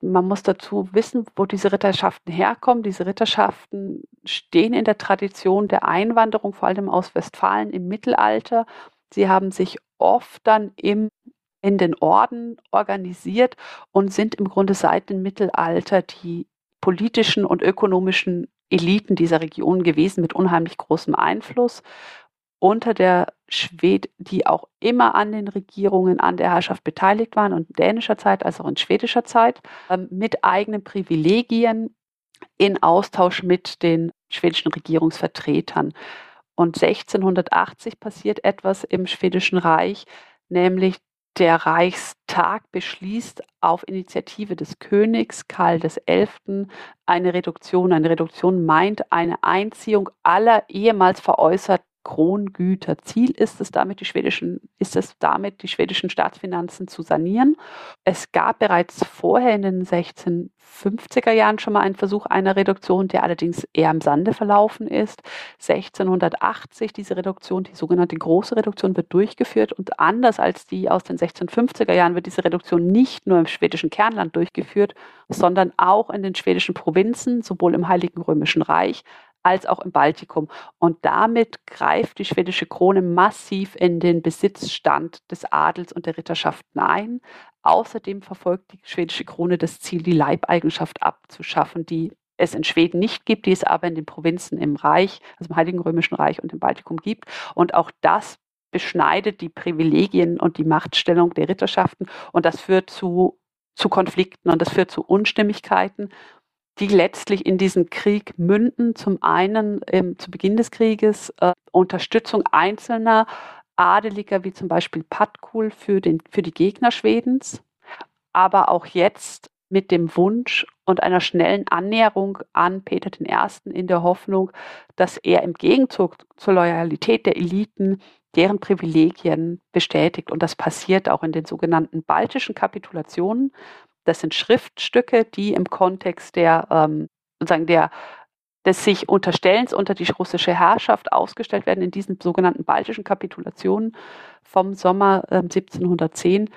Man muss dazu wissen, wo diese Ritterschaften herkommen. Diese Ritterschaften stehen in der Tradition der Einwanderung, vor allem aus Westfalen im Mittelalter. Sie haben sich oft dann im, in den Orden organisiert und sind im Grunde seit dem Mittelalter die politischen und ökonomischen Eliten dieser Region gewesen mit unheimlich großem Einfluss unter der Schwed, die auch immer an den Regierungen, an der Herrschaft beteiligt waren und in dänischer Zeit als auch in schwedischer Zeit, ähm, mit eigenen Privilegien in Austausch mit den schwedischen Regierungsvertretern. Und 1680 passiert etwas im schwedischen Reich, nämlich der Reichstag beschließt auf Initiative des Königs Karl XI. eine Reduktion. Eine Reduktion meint eine Einziehung aller ehemals veräußerten Krongüter. Ziel ist es damit, die schwedischen, ist es damit, die schwedischen Staatsfinanzen zu sanieren. Es gab bereits vorher in den 1650er Jahren schon mal einen Versuch einer Reduktion, der allerdings eher im Sande verlaufen ist. 1680 diese Reduktion, die sogenannte große Reduktion, wird durchgeführt und anders als die aus den 1650er Jahren wird diese Reduktion nicht nur im schwedischen Kernland durchgeführt, sondern auch in den schwedischen Provinzen, sowohl im Heiligen Römischen Reich als auch im Baltikum. Und damit greift die schwedische Krone massiv in den Besitzstand des Adels und der Ritterschaften ein. Außerdem verfolgt die schwedische Krone das Ziel, die Leibeigenschaft abzuschaffen, die es in Schweden nicht gibt, die es aber in den Provinzen im Reich, also im Heiligen Römischen Reich und im Baltikum gibt. Und auch das beschneidet die Privilegien und die Machtstellung der Ritterschaften und das führt zu, zu Konflikten und das führt zu Unstimmigkeiten die letztlich in diesen Krieg münden. Zum einen ähm, zu Beginn des Krieges äh, Unterstützung einzelner Adeliger, wie zum Beispiel Patkul für, den, für die Gegner Schwedens, aber auch jetzt mit dem Wunsch und einer schnellen Annäherung an Peter I. in der Hoffnung, dass er im Gegenzug zur Loyalität der Eliten deren Privilegien bestätigt. Und das passiert auch in den sogenannten baltischen Kapitulationen. Das sind Schriftstücke, die im Kontext der, ähm, sozusagen der, des sich Unterstellens unter die russische Herrschaft ausgestellt werden in diesen sogenannten baltischen Kapitulationen vom Sommer äh, 1710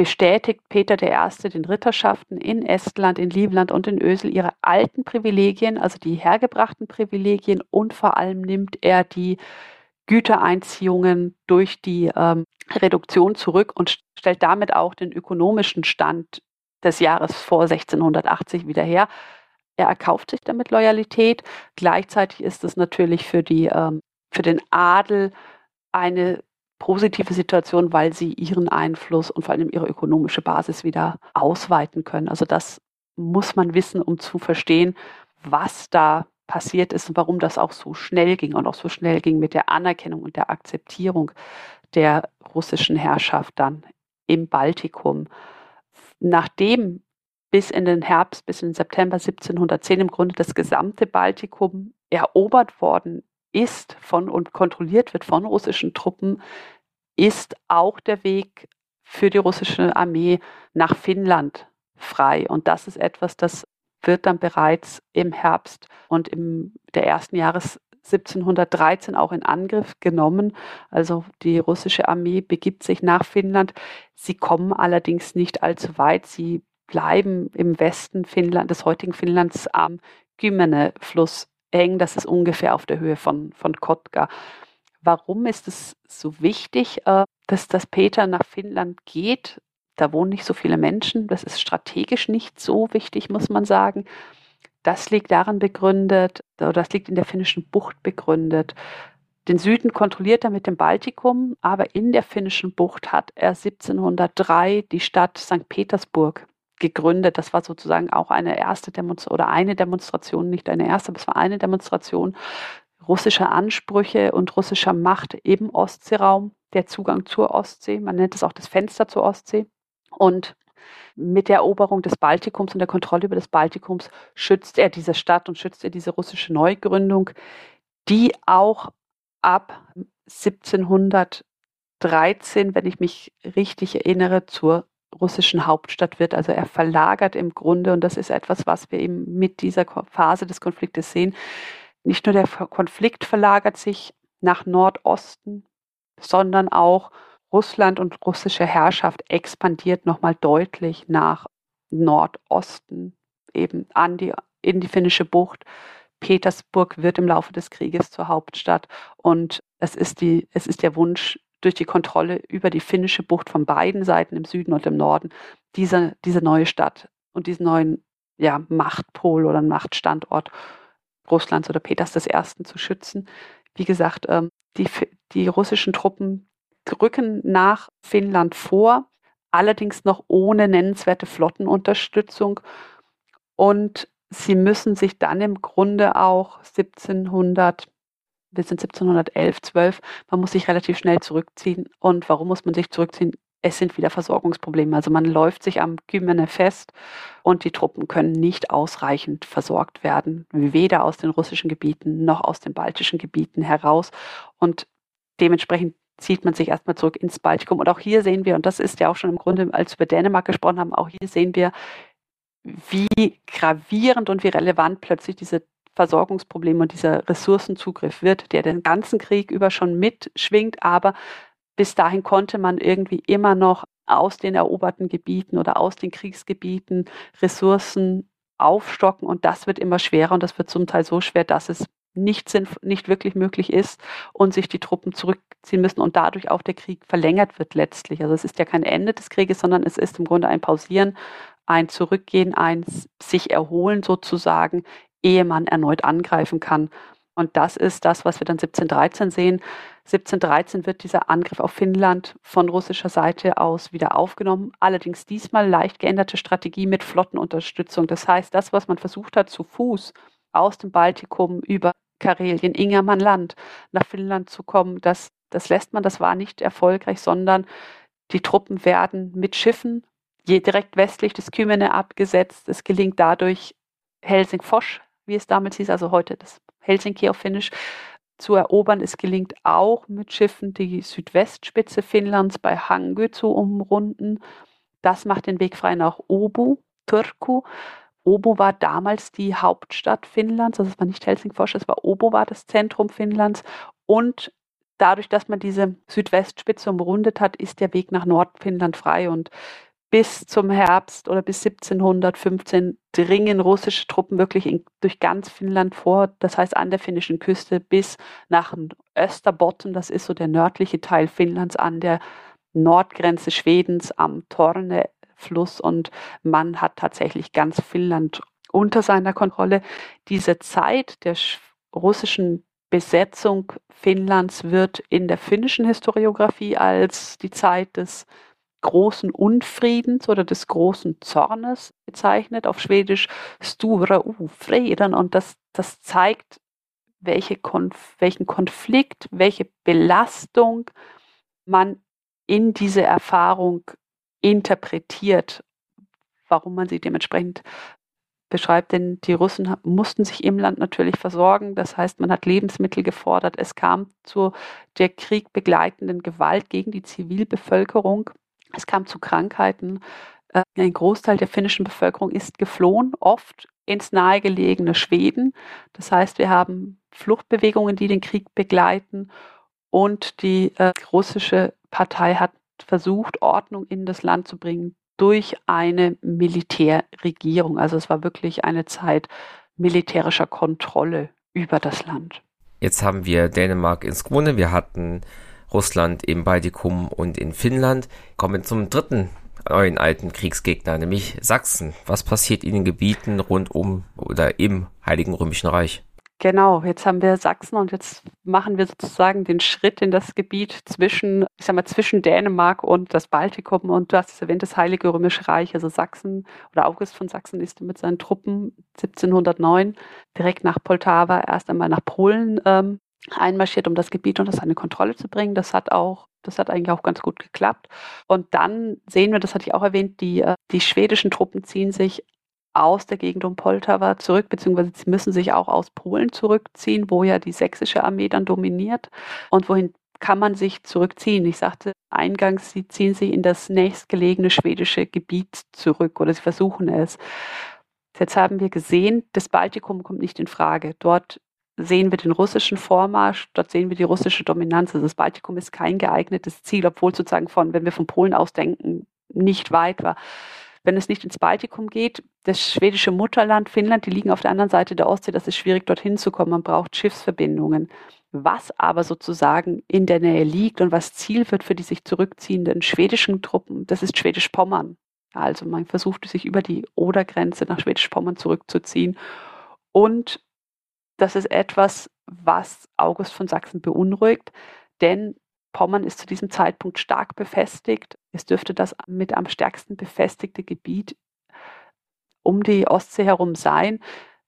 bestätigt Peter I. den Ritterschaften in Estland, in Livland und in Ösel ihre alten Privilegien, also die hergebrachten Privilegien und vor allem nimmt er die Gütereinziehungen durch die ähm, Reduktion zurück und stellt damit auch den ökonomischen Stand des Jahres vor 1680 wieder her. Er erkauft sich damit Loyalität. Gleichzeitig ist es natürlich für, die, ähm, für den Adel eine positive Situation, weil sie ihren Einfluss und vor allem ihre ökonomische Basis wieder ausweiten können. Also das muss man wissen, um zu verstehen, was da passiert ist und warum das auch so schnell ging und auch so schnell ging mit der Anerkennung und der Akzeptierung der russischen Herrschaft dann im Baltikum nachdem bis in den Herbst, bis in den September 1710 im Grunde das gesamte Baltikum erobert worden ist von und kontrolliert wird von russischen Truppen, ist auch der Weg für die russische Armee nach Finnland frei. Und das ist etwas, das wird dann bereits im Herbst und im der ersten Jahres 1713 auch in Angriff genommen. Also die russische Armee begibt sich nach Finnland. Sie kommen allerdings nicht allzu weit. Sie bleiben im Westen Finnland, des heutigen Finnlands am Kymmene-Fluss hängen. Das ist ungefähr auf der Höhe von, von Kotka. Warum ist es so wichtig, äh, dass, dass Peter nach Finnland geht? Da wohnen nicht so viele Menschen. Das ist strategisch nicht so wichtig, muss man sagen. Das liegt daran begründet, oder das liegt in der finnischen Bucht begründet. Den Süden kontrolliert er mit dem Baltikum, aber in der finnischen Bucht hat er 1703 die Stadt St. Petersburg gegründet. Das war sozusagen auch eine erste Demonstration oder eine Demonstration, nicht eine erste, aber es war eine Demonstration russischer Ansprüche und russischer Macht im Ostseeraum, der Zugang zur Ostsee. Man nennt es auch das Fenster zur Ostsee. Und mit der Eroberung des Baltikums und der Kontrolle über das Baltikums schützt er diese Stadt und schützt er diese russische Neugründung, die auch ab 1713, wenn ich mich richtig erinnere, zur russischen Hauptstadt wird. Also er verlagert im Grunde, und das ist etwas, was wir eben mit dieser Phase des Konfliktes sehen, nicht nur der Konflikt verlagert sich nach Nordosten, sondern auch Russland und russische Herrschaft expandiert nochmal deutlich nach Nordosten, eben an die, in die finnische Bucht. Petersburg wird im Laufe des Krieges zur Hauptstadt und es ist, die, es ist der Wunsch, durch die Kontrolle über die finnische Bucht von beiden Seiten im Süden und im Norden diese, diese neue Stadt und diesen neuen ja, Machtpol oder Machtstandort Russlands oder Peters I. zu schützen. Wie gesagt, ähm, die, die russischen Truppen rücken nach Finnland vor, allerdings noch ohne nennenswerte Flottenunterstützung. Und sie müssen sich dann im Grunde auch 1700, wir sind 1711, 12, man muss sich relativ schnell zurückziehen. Und warum muss man sich zurückziehen? es sind wieder Versorgungsprobleme. Also man läuft sich am Kymene fest und die Truppen können nicht ausreichend versorgt werden, weder aus den russischen Gebieten noch aus den baltischen Gebieten heraus. Und dementsprechend zieht man sich erstmal zurück ins Baltikum. Und auch hier sehen wir, und das ist ja auch schon im Grunde, als wir Dänemark gesprochen haben, auch hier sehen wir, wie gravierend und wie relevant plötzlich diese Versorgungsprobleme und dieser Ressourcenzugriff wird, der den ganzen Krieg über schon mitschwingt, aber bis dahin konnte man irgendwie immer noch aus den eroberten Gebieten oder aus den Kriegsgebieten Ressourcen aufstocken. Und das wird immer schwerer. Und das wird zum Teil so schwer, dass es nicht, nicht wirklich möglich ist und sich die Truppen zurückziehen müssen und dadurch auch der Krieg verlängert wird letztlich. Also es ist ja kein Ende des Krieges, sondern es ist im Grunde ein Pausieren, ein Zurückgehen, ein sich erholen sozusagen, ehe man erneut angreifen kann. Und das ist das, was wir dann 1713 sehen. 1713 wird dieser Angriff auf Finnland von russischer Seite aus wieder aufgenommen. Allerdings diesmal leicht geänderte Strategie mit Flottenunterstützung. Das heißt, das, was man versucht hat, zu Fuß aus dem Baltikum über Karelien, Ingermannland nach Finnland zu kommen, das, das lässt man, das war nicht erfolgreich, sondern die Truppen werden mit Schiffen direkt westlich des Kymene abgesetzt. Es gelingt dadurch, Helsingfors, wie es damals hieß, also heute das Helsinki auf Finnisch, zu erobern. Es gelingt auch mit Schiffen die Südwestspitze Finnlands bei Hangö zu umrunden. Das macht den Weg frei nach Obu, Turku. Obo war damals die Hauptstadt Finnlands, also es war nicht Helsingfors, es war Obo war das Zentrum Finnlands. Und dadurch, dass man diese Südwestspitze umrundet hat, ist der Weg nach Nordfinnland frei. Und bis zum Herbst oder bis 1715 dringen russische Truppen wirklich in, durch ganz Finnland vor, das heißt an der finnischen Küste bis nach Österbotten, das ist so der nördliche Teil Finnlands an der Nordgrenze Schwedens am Torne-Fluss und man hat tatsächlich ganz Finnland unter seiner Kontrolle. Diese Zeit der russischen Besetzung Finnlands wird in der finnischen Historiografie als die Zeit des großen Unfriedens oder des großen Zornes bezeichnet, auf Schwedisch Stura Ufreden. Und das, das zeigt, welche Konf welchen Konflikt, welche Belastung man in diese Erfahrung interpretiert, warum man sie dementsprechend beschreibt, denn die Russen mussten sich im Land natürlich versorgen. Das heißt, man hat Lebensmittel gefordert. Es kam zu der Krieg begleitenden Gewalt gegen die Zivilbevölkerung. Es kam zu Krankheiten. Äh, ein Großteil der finnischen Bevölkerung ist geflohen, oft ins nahegelegene Schweden. Das heißt, wir haben Fluchtbewegungen, die den Krieg begleiten. Und die äh, russische Partei hat versucht, Ordnung in das Land zu bringen durch eine Militärregierung. Also es war wirklich eine Zeit militärischer Kontrolle über das Land. Jetzt haben wir Dänemark ins Grunde. Wir hatten Russland im Baltikum und in Finnland. Kommen wir zum dritten neuen alten Kriegsgegner, nämlich Sachsen. Was passiert in den Gebieten rund um oder im Heiligen Römischen Reich? Genau, jetzt haben wir Sachsen und jetzt machen wir sozusagen den Schritt in das Gebiet zwischen, ich sag mal, zwischen Dänemark und das Baltikum und du hast es erwähnt, das Heilige Römische Reich, also Sachsen oder August von Sachsen ist mit seinen Truppen 1709 direkt nach Poltawa erst einmal nach Polen ähm, einmarschiert, um das Gebiet unter seine Kontrolle zu bringen. Das hat auch, das hat eigentlich auch ganz gut geklappt. Und dann sehen wir, das hatte ich auch erwähnt, die, äh, die schwedischen Truppen ziehen sich aus der Gegend um Poltawa zurück, beziehungsweise sie müssen sich auch aus Polen zurückziehen, wo ja die sächsische Armee dann dominiert. Und wohin kann man sich zurückziehen? Ich sagte eingangs, sie ziehen sich in das nächstgelegene schwedische Gebiet zurück oder sie versuchen es. Jetzt haben wir gesehen, das Baltikum kommt nicht in Frage. Dort sehen wir den russischen Vormarsch, dort sehen wir die russische Dominanz. Also das Baltikum ist kein geeignetes Ziel, obwohl sozusagen von, wenn wir von Polen aus denken, nicht weit war. Wenn es nicht ins Baltikum geht, das schwedische Mutterland, Finnland, die liegen auf der anderen Seite der Ostsee, das ist schwierig dorthin zu kommen. Man braucht Schiffsverbindungen. Was aber sozusagen in der Nähe liegt und was Ziel wird für die sich zurückziehenden schwedischen Truppen, das ist Schwedisch-Pommern. Also man versucht sich über die Odergrenze nach Schwedisch-Pommern zurückzuziehen. Und das ist etwas, was August von Sachsen beunruhigt, denn Pommern ist zu diesem Zeitpunkt stark befestigt. Es dürfte das mit am stärksten befestigte Gebiet um die Ostsee herum sein.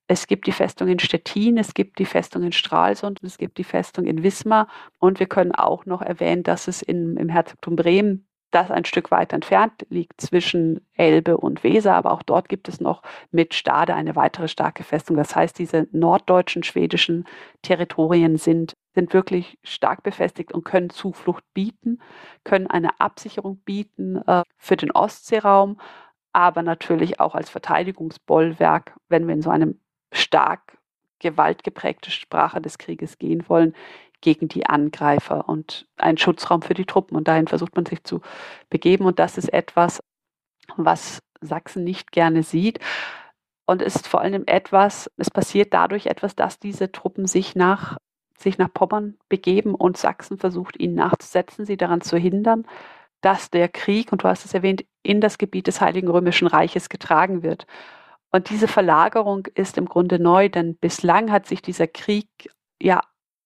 Es gibt die Festung in Stettin, es gibt die Festung in Stralsund, es gibt die Festung in Wismar und wir können auch noch erwähnen, dass es in, im Herzogtum Bremen das ein Stück weit entfernt liegt zwischen Elbe und Weser, aber auch dort gibt es noch mit Stade eine weitere starke Festung. Das heißt, diese norddeutschen, schwedischen Territorien sind, sind wirklich stark befestigt und können Zuflucht bieten, können eine Absicherung bieten äh, für den Ostseeraum, aber natürlich auch als Verteidigungsbollwerk, wenn wir in so einem stark gewaltgeprägte Sprache des Krieges gehen wollen, gegen die Angreifer und ein Schutzraum für die Truppen. Und dahin versucht man sich zu begeben. Und das ist etwas, was Sachsen nicht gerne sieht. Und ist vor allem etwas, es passiert dadurch etwas, dass diese Truppen sich nach, sich nach Pommern begeben und Sachsen versucht, ihnen nachzusetzen, sie daran zu hindern, dass der Krieg, und du hast es erwähnt, in das Gebiet des Heiligen Römischen Reiches getragen wird. Und diese Verlagerung ist im Grunde neu, denn bislang hat sich dieser Krieg ja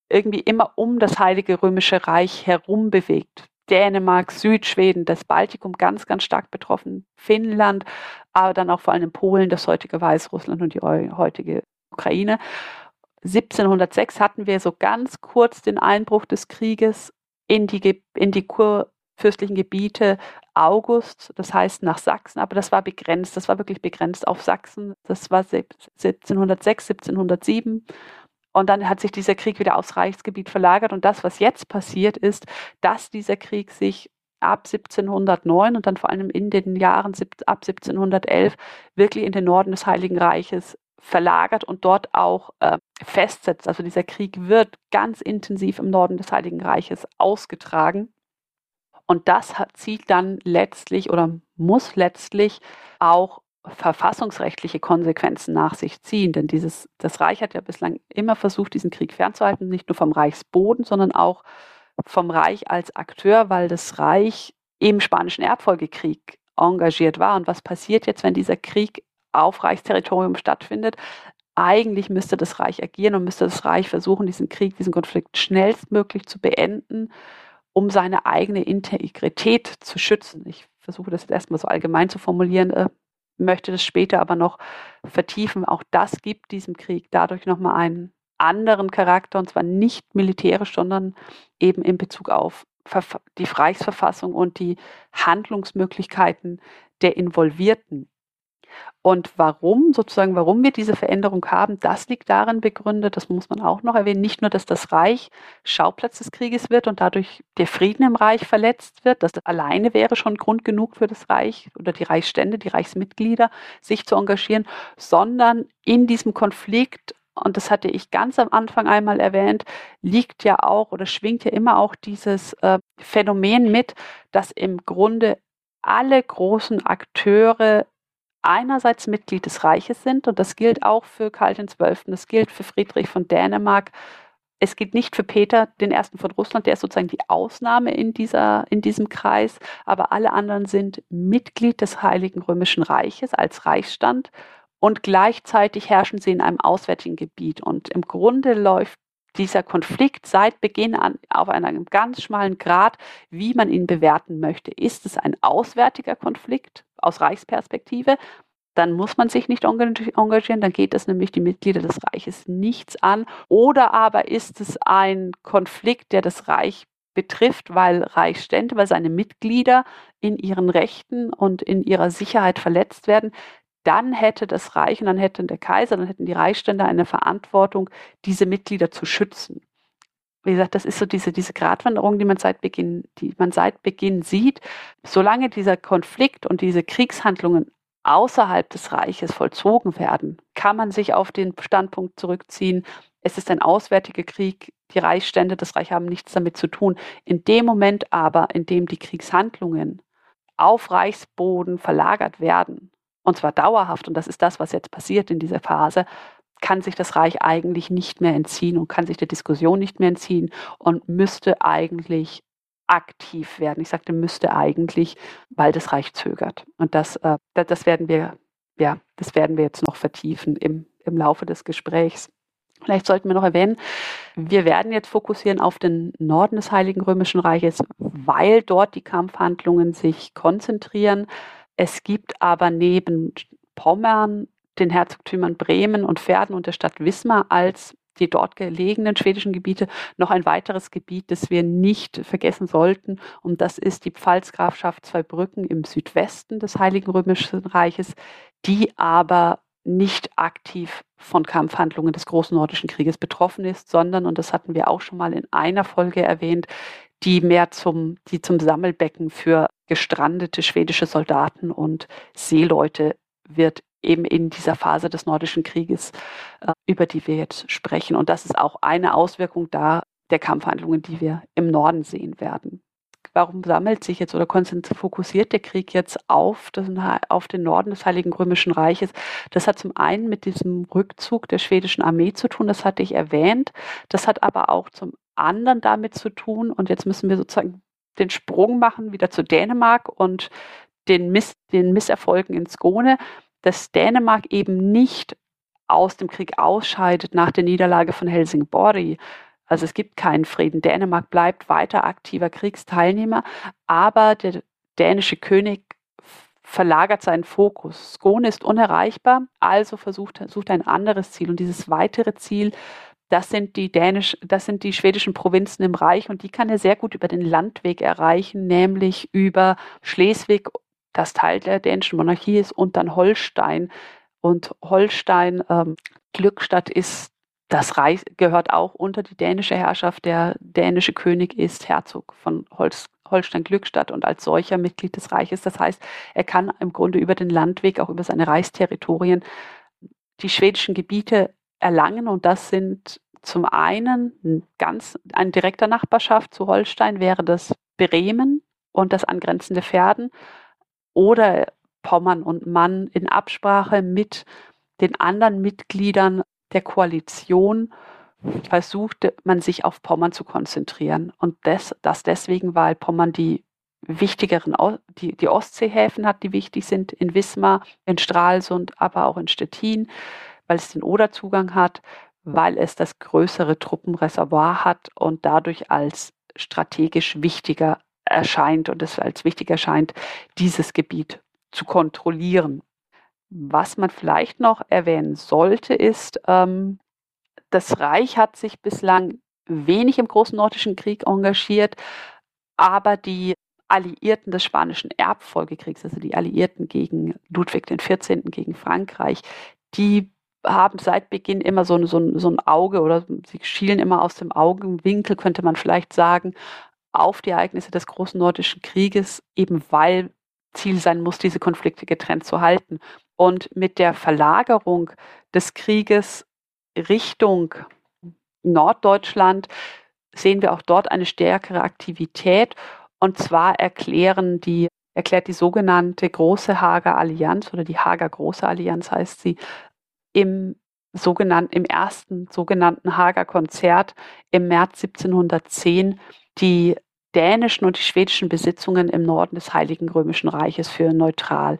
irgendwie immer um das Heilige Römische Reich herum bewegt. Dänemark, Südschweden, das Baltikum ganz, ganz stark betroffen, Finnland, aber dann auch vor allem Polen, das heutige Weißrussland und die heutige Ukraine. 1706 hatten wir so ganz kurz den Einbruch des Krieges in die, in die kurfürstlichen Gebiete August, das heißt nach Sachsen, aber das war begrenzt, das war wirklich begrenzt auf Sachsen. Das war 1706, 1707 und dann hat sich dieser Krieg wieder aufs Reichsgebiet verlagert. Und das, was jetzt passiert, ist, dass dieser Krieg sich ab 1709 und dann vor allem in den Jahren ab 1711 wirklich in den Norden des Heiligen Reiches verlagert und dort auch äh, festsetzt. Also dieser Krieg wird ganz intensiv im Norden des Heiligen Reiches ausgetragen. Und das hat, zieht dann letztlich oder muss letztlich auch verfassungsrechtliche Konsequenzen nach sich ziehen. Denn dieses, das Reich hat ja bislang immer versucht, diesen Krieg fernzuhalten, nicht nur vom Reichsboden, sondern auch vom Reich als Akteur, weil das Reich im Spanischen Erbfolgekrieg engagiert war. Und was passiert jetzt, wenn dieser Krieg auf Reichsterritorium stattfindet? Eigentlich müsste das Reich agieren und müsste das Reich versuchen, diesen Krieg, diesen Konflikt schnellstmöglich zu beenden, um seine eigene Integrität zu schützen. Ich versuche das jetzt erstmal so allgemein zu formulieren. Äh, möchte das später aber noch vertiefen. Auch das gibt diesem Krieg dadurch nochmal einen anderen Charakter, und zwar nicht militärisch, sondern eben in Bezug auf die Reichsverfassung und die Handlungsmöglichkeiten der Involvierten. Und warum, sozusagen, warum wir diese Veränderung haben, das liegt darin begründet, das muss man auch noch erwähnen, nicht nur, dass das Reich Schauplatz des Krieges wird und dadurch der Frieden im Reich verletzt wird, das alleine wäre schon Grund genug für das Reich oder die Reichsstände, die Reichsmitglieder, sich zu engagieren, sondern in diesem Konflikt und das hatte ich ganz am Anfang einmal erwähnt, liegt ja auch oder schwingt ja immer auch dieses äh, Phänomen mit, dass im Grunde alle großen Akteure einerseits Mitglied des Reiches sind, und das gilt auch für Karl XII., das gilt für Friedrich von Dänemark, es gilt nicht für Peter den Ersten von Russland, der ist sozusagen die Ausnahme in, dieser, in diesem Kreis, aber alle anderen sind Mitglied des Heiligen Römischen Reiches als Reichsstand und gleichzeitig herrschen sie in einem auswärtigen Gebiet. Und im Grunde läuft dieser Konflikt seit Beginn an auf einem ganz schmalen Grad, wie man ihn bewerten möchte. Ist es ein auswärtiger Konflikt aus Reichsperspektive? Dann muss man sich nicht engagieren, dann geht es nämlich die Mitglieder des Reiches nichts an. Oder aber ist es ein Konflikt, der das Reich betrifft, weil Reichsstände, weil seine Mitglieder in ihren Rechten und in ihrer Sicherheit verletzt werden, dann hätte das Reich und dann hätte der Kaiser, dann hätten die Reichsstände eine Verantwortung, diese Mitglieder zu schützen. Wie gesagt, das ist so diese, diese Gratwanderung, die man seit Beginn, die man seit Beginn sieht. Solange dieser Konflikt und diese Kriegshandlungen außerhalb des Reiches vollzogen werden, kann man sich auf den Standpunkt zurückziehen, es ist ein auswärtiger Krieg, die Reichsstände, das Reich haben nichts damit zu tun. In dem Moment aber, in dem die Kriegshandlungen auf Reichsboden verlagert werden, und zwar dauerhaft, und das ist das, was jetzt passiert in dieser Phase, kann sich das Reich eigentlich nicht mehr entziehen und kann sich der Diskussion nicht mehr entziehen und müsste eigentlich aktiv werden. Ich sagte müsste eigentlich, weil das Reich zögert. Und das, äh, das werden wir, ja, das werden wir jetzt noch vertiefen im, im Laufe des Gesprächs. Vielleicht sollten wir noch erwähnen, wir werden jetzt fokussieren auf den Norden des Heiligen Römischen Reiches, weil dort die Kampfhandlungen sich konzentrieren. Es gibt aber neben Pommern, den Herzogtümern Bremen und Verden und der Stadt Wismar als die dort gelegenen schwedischen Gebiete noch ein weiteres Gebiet, das wir nicht vergessen sollten. Und das ist die Pfalzgrafschaft Zweibrücken im Südwesten des Heiligen Römischen Reiches, die aber nicht aktiv von Kampfhandlungen des Großen Nordischen Krieges betroffen ist, sondern, und das hatten wir auch schon mal in einer Folge erwähnt, die mehr zum, die zum Sammelbecken für gestrandete schwedische Soldaten und Seeleute wird eben in dieser Phase des Nordischen Krieges, äh, über die wir jetzt sprechen. Und das ist auch eine Auswirkung da der Kampfhandlungen, die wir im Norden sehen werden. Warum sammelt sich jetzt oder fokussiert der Krieg jetzt auf, den, auf den Norden des Heiligen Römischen Reiches? Das hat zum einen mit diesem Rückzug der schwedischen Armee zu tun, das hatte ich erwähnt. Das hat aber auch zum anderen damit zu tun, und jetzt müssen wir sozusagen den Sprung machen wieder zu Dänemark und den, Miss, den Misserfolgen in Skone, dass Dänemark eben nicht aus dem Krieg ausscheidet nach der Niederlage von Helsingborg. Also es gibt keinen Frieden. Dänemark bleibt weiter aktiver Kriegsteilnehmer, aber der dänische König verlagert seinen Fokus. Skone ist unerreichbar, also versucht, sucht ein anderes Ziel. Und dieses weitere Ziel das sind die dänisch, das sind die schwedischen Provinzen im Reich und die kann er sehr gut über den Landweg erreichen, nämlich über Schleswig, das Teil der dänischen Monarchie ist, und dann Holstein. Und Holstein, ähm, Glückstadt ist das Reich gehört auch unter die dänische Herrschaft. Der dänische König ist Herzog von Holz, Holstein-Glückstadt und als solcher Mitglied des Reiches. Das heißt, er kann im Grunde über den Landweg, auch über seine Reichsterritorien, die schwedischen Gebiete erlangen. Und das sind zum einen ganz ein direkter Nachbarschaft zu Holstein wäre das Bremen und das angrenzende Pferden oder Pommern und Mann in Absprache mit den anderen Mitgliedern der Koalition versuchte man sich auf Pommern zu konzentrieren. Und das, das deswegen, weil Pommern die wichtigeren, die, die Ostseehäfen hat, die wichtig sind, in Wismar, in Stralsund, aber auch in Stettin weil es den Oderzugang hat, weil es das größere Truppenreservoir hat und dadurch als strategisch wichtiger erscheint und es als wichtig erscheint, dieses Gebiet zu kontrollieren. Was man vielleicht noch erwähnen sollte, ist, ähm, das Reich hat sich bislang wenig im Großen Nordischen Krieg engagiert, aber die Alliierten des Spanischen Erbfolgekriegs, also die Alliierten gegen Ludwig XIV., gegen Frankreich, die haben seit Beginn immer so, so, so ein Auge oder sie schielen immer aus dem Augenwinkel, könnte man vielleicht sagen, auf die Ereignisse des Großen Nordischen Krieges, eben weil Ziel sein muss, diese Konflikte getrennt zu halten. Und mit der Verlagerung des Krieges Richtung Norddeutschland sehen wir auch dort eine stärkere Aktivität. Und zwar erklären die, erklärt die sogenannte Große Hager Allianz oder die Hager Große Allianz heißt sie, im sogenannten, im ersten sogenannten Hager Konzert im März 1710 die dänischen und die schwedischen Besitzungen im Norden des Heiligen Römischen Reiches für neutral.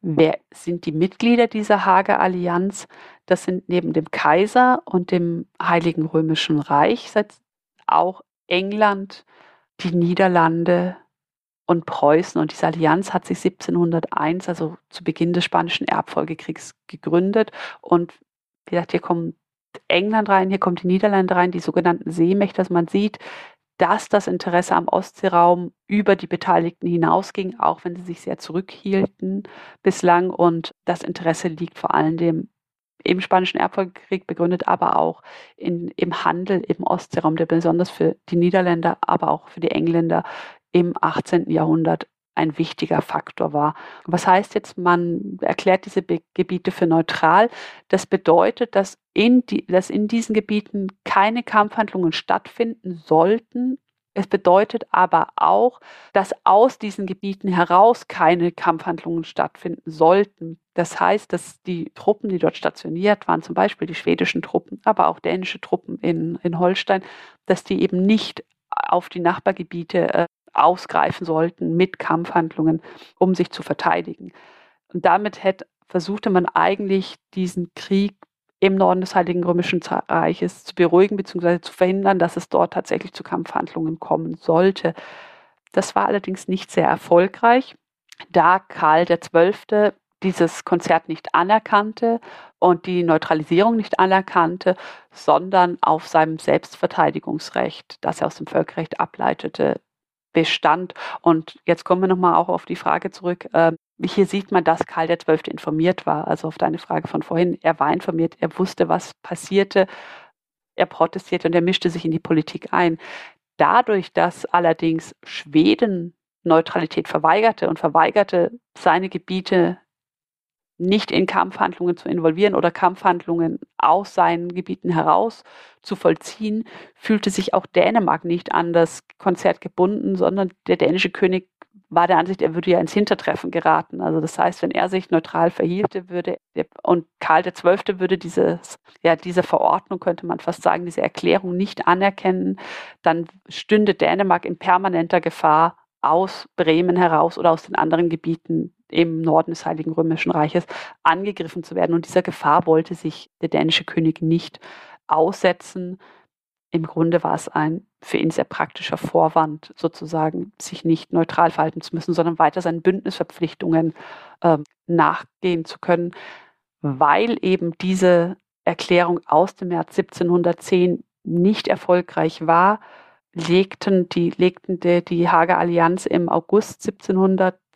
Wer sind die Mitglieder dieser Hager Allianz? Das sind neben dem Kaiser und dem Heiligen Römischen Reich auch England, die Niederlande und Preußen. Und diese Allianz hat sich 1701, also zu Beginn des Spanischen Erbfolgekriegs, gegründet. Und wie gesagt, hier kommt England rein, hier kommt die Niederlande rein, die sogenannten Seemächte, dass man sieht, dass das Interesse am Ostseeraum über die Beteiligten hinausging, auch wenn sie sich sehr zurückhielten bislang. Und das Interesse liegt vor allem im Spanischen Erbfolgekrieg begründet, aber auch in, im Handel im Ostseeraum, der besonders für die Niederländer, aber auch für die Engländer im 18. Jahrhundert ein wichtiger Faktor war. Was heißt jetzt, man erklärt diese Be Gebiete für neutral? Das bedeutet, dass in, die, dass in diesen Gebieten keine Kampfhandlungen stattfinden sollten. Es bedeutet aber auch, dass aus diesen Gebieten heraus keine Kampfhandlungen stattfinden sollten. Das heißt, dass die Truppen, die dort stationiert waren, zum Beispiel die schwedischen Truppen, aber auch dänische Truppen in, in Holstein, dass die eben nicht auf die Nachbargebiete äh, ausgreifen sollten mit Kampfhandlungen, um sich zu verteidigen. Und damit hätte, versuchte man eigentlich diesen Krieg im Norden des Heiligen Römischen Reiches zu beruhigen bzw. zu verhindern, dass es dort tatsächlich zu Kampfhandlungen kommen sollte. Das war allerdings nicht sehr erfolgreich, da Karl XII. dieses Konzert nicht anerkannte und die Neutralisierung nicht anerkannte, sondern auf seinem Selbstverteidigungsrecht, das er aus dem Völkerrecht ableitete, bestand. Und jetzt kommen wir nochmal auch auf die Frage zurück. Äh, hier sieht man, dass Karl XII. informiert war. Also auf deine Frage von vorhin. Er war informiert, er wusste, was passierte. Er protestierte und er mischte sich in die Politik ein. Dadurch, dass allerdings Schweden Neutralität verweigerte und verweigerte, seine Gebiete nicht in Kampfhandlungen zu involvieren oder Kampfhandlungen aus seinen Gebieten heraus zu vollziehen, fühlte sich auch Dänemark nicht an das Konzert gebunden, sondern der dänische König war der Ansicht, er würde ja ins Hintertreffen geraten. Also das heißt, wenn er sich neutral verhielte, würde und Karl XII. würde dieses, ja, diese Verordnung, könnte man fast sagen, diese Erklärung nicht anerkennen, dann stünde Dänemark in permanenter Gefahr, aus Bremen heraus oder aus den anderen Gebieten im Norden des Heiligen Römischen Reiches angegriffen zu werden. Und dieser Gefahr wollte sich der dänische König nicht aussetzen. Im Grunde war es ein für ihn sehr praktischer Vorwand, sozusagen sich nicht neutral verhalten zu müssen, sondern weiter seinen Bündnisverpflichtungen äh, nachgehen zu können, weil eben diese Erklärung aus dem März 1710 nicht erfolgreich war, legten die, legten die, die Hager Allianz im August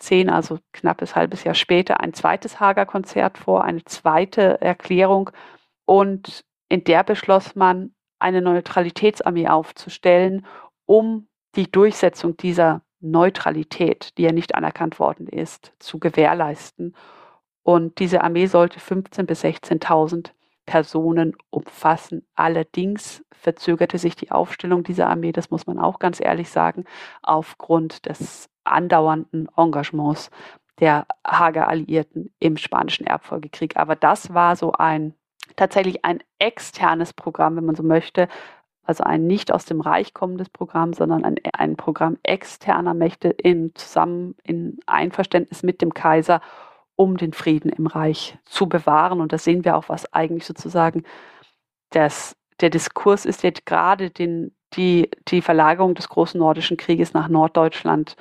1710, also knappes halbes Jahr später, ein zweites Hager Konzert vor, eine zweite Erklärung. Und in der beschloss man, eine Neutralitätsarmee aufzustellen, um die Durchsetzung dieser Neutralität, die ja nicht anerkannt worden ist, zu gewährleisten. Und diese Armee sollte 15.000 bis 16.000 Personen umfassen. Allerdings verzögerte sich die Aufstellung dieser Armee, das muss man auch ganz ehrlich sagen, aufgrund des andauernden Engagements der Hager Alliierten im Spanischen Erbfolgekrieg. Aber das war so ein tatsächlich ein externes Programm, wenn man so möchte, also ein nicht aus dem Reich kommendes Programm, sondern ein, ein Programm externer Mächte in zusammen in Einverständnis mit dem Kaiser um den Frieden im Reich zu bewahren. Und da sehen wir auch, was eigentlich sozusagen das, der Diskurs ist, der gerade den, die, die Verlagerung des großen nordischen Krieges nach Norddeutschland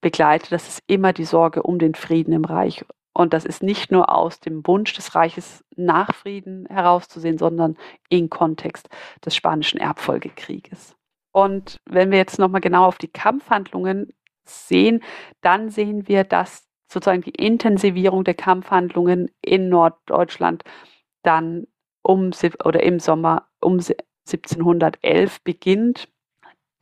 begleitet. Das ist immer die Sorge um den Frieden im Reich. Und das ist nicht nur aus dem Wunsch des Reiches nach Frieden herauszusehen, sondern im Kontext des Spanischen Erbfolgekrieges. Und wenn wir jetzt nochmal genau auf die Kampfhandlungen sehen, dann sehen wir, dass sozusagen die Intensivierung der Kampfhandlungen in Norddeutschland dann um oder im Sommer um 1711 beginnt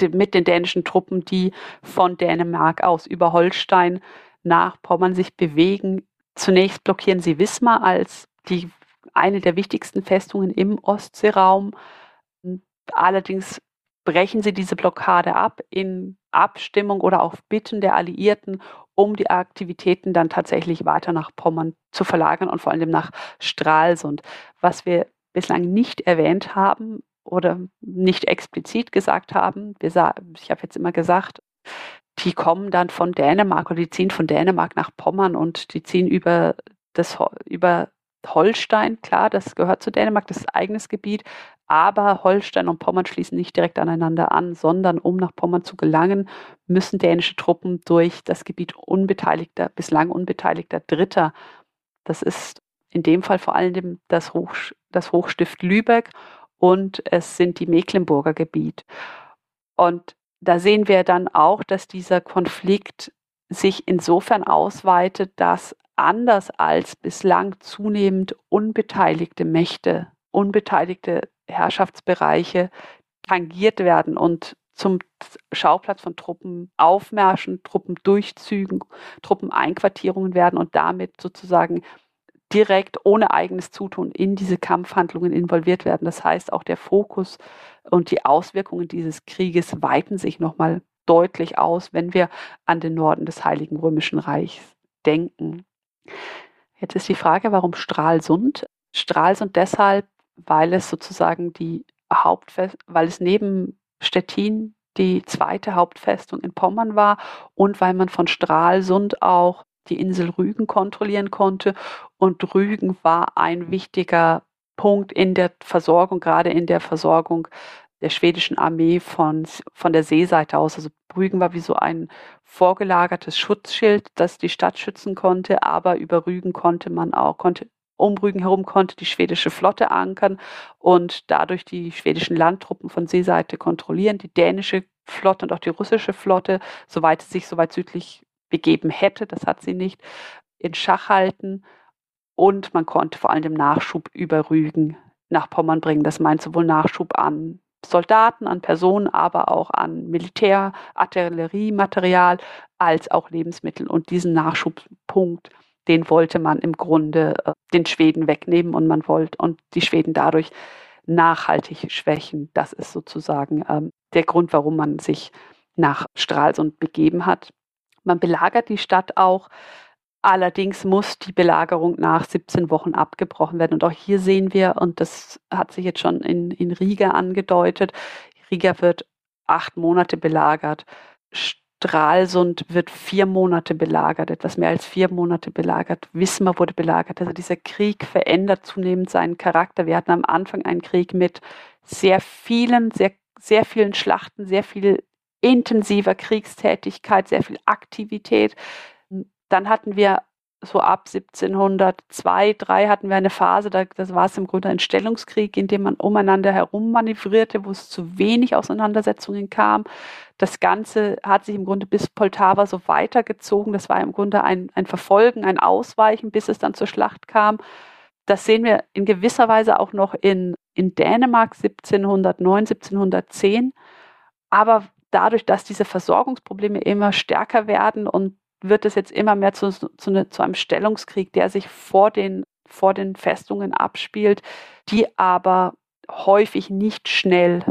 mit den dänischen Truppen, die von Dänemark aus über Holstein nach Pommern sich bewegen. Zunächst blockieren sie Wismar als die eine der wichtigsten Festungen im Ostseeraum. Allerdings brechen sie diese Blockade ab in Abstimmung oder auf Bitten der Alliierten, um die Aktivitäten dann tatsächlich weiter nach Pommern zu verlagern und vor allem nach Stralsund. Was wir bislang nicht erwähnt haben oder nicht explizit gesagt haben, ich habe jetzt immer gesagt, die kommen dann von Dänemark oder die ziehen von Dänemark nach Pommern und die ziehen über das über Holstein, klar, das gehört zu Dänemark, das ist eigenes Gebiet, aber Holstein und Pommern schließen nicht direkt aneinander an, sondern um nach Pommern zu gelangen, müssen dänische Truppen durch das Gebiet unbeteiligter, bislang unbeteiligter Dritter. Das ist in dem Fall vor allem das, Hoch, das Hochstift Lübeck und es sind die Mecklenburger Gebiet. Und da sehen wir dann auch, dass dieser Konflikt sich insofern ausweitet, dass anders als bislang zunehmend unbeteiligte Mächte, unbeteiligte Herrschaftsbereiche tangiert werden und zum Schauplatz von Truppenaufmärschen, Truppendurchzügen, Truppeneinquartierungen werden und damit sozusagen direkt ohne eigenes Zutun in diese Kampfhandlungen involviert werden. Das heißt, auch der Fokus und die Auswirkungen dieses Krieges weiten sich nochmal deutlich aus, wenn wir an den Norden des Heiligen Römischen Reichs denken. Jetzt ist die Frage, warum Stralsund? Stralsund deshalb, weil es sozusagen die Hauptfest, weil es neben Stettin die zweite Hauptfestung in Pommern war und weil man von Stralsund auch die Insel Rügen kontrollieren konnte. Und Rügen war ein wichtiger Punkt in der Versorgung, gerade in der Versorgung der schwedischen Armee von, von der Seeseite aus. Also Rügen war wie so ein vorgelagertes Schutzschild, das die Stadt schützen konnte, aber über Rügen konnte man auch, konnte um Rügen herum konnte die schwedische Flotte ankern und dadurch die schwedischen Landtruppen von Seeseite kontrollieren, die dänische Flotte und auch die russische Flotte, soweit sie sich soweit südlich begeben hätte, das hat sie nicht, in Schach halten und man konnte vor allem Nachschub über Rügen nach Pommern bringen. Das meint sowohl Nachschub an Soldaten, an Personen, aber auch an Militär, Artilleriematerial als auch Lebensmittel. Und diesen Nachschubpunkt, den wollte man im Grunde äh, den Schweden wegnehmen und man wollte und die Schweden dadurch nachhaltig schwächen. Das ist sozusagen ähm, der Grund, warum man sich nach Stralsund begeben hat. Man belagert die Stadt auch. Allerdings muss die Belagerung nach 17 Wochen abgebrochen werden. Und auch hier sehen wir, und das hat sich jetzt schon in, in Riga angedeutet, Riga wird acht Monate belagert. Stralsund wird vier Monate belagert, etwas mehr als vier Monate belagert. Wismar wurde belagert. Also dieser Krieg verändert zunehmend seinen Charakter. Wir hatten am Anfang einen Krieg mit sehr vielen, sehr, sehr vielen Schlachten, sehr viel intensiver Kriegstätigkeit, sehr viel Aktivität. Dann hatten wir so ab 1702, 3 hatten wir eine Phase, da, das war es im Grunde ein Stellungskrieg, in dem man umeinander herum manövrierte, wo es zu wenig Auseinandersetzungen kam. Das Ganze hat sich im Grunde bis Poltava so weitergezogen. Das war im Grunde ein, ein Verfolgen, ein Ausweichen, bis es dann zur Schlacht kam. Das sehen wir in gewisser Weise auch noch in, in Dänemark 1709, 1710. Aber dadurch, dass diese Versorgungsprobleme immer stärker werden und wird es jetzt immer mehr zu, zu, ne, zu einem Stellungskrieg, der sich vor den, vor den Festungen abspielt, die aber häufig nicht schnell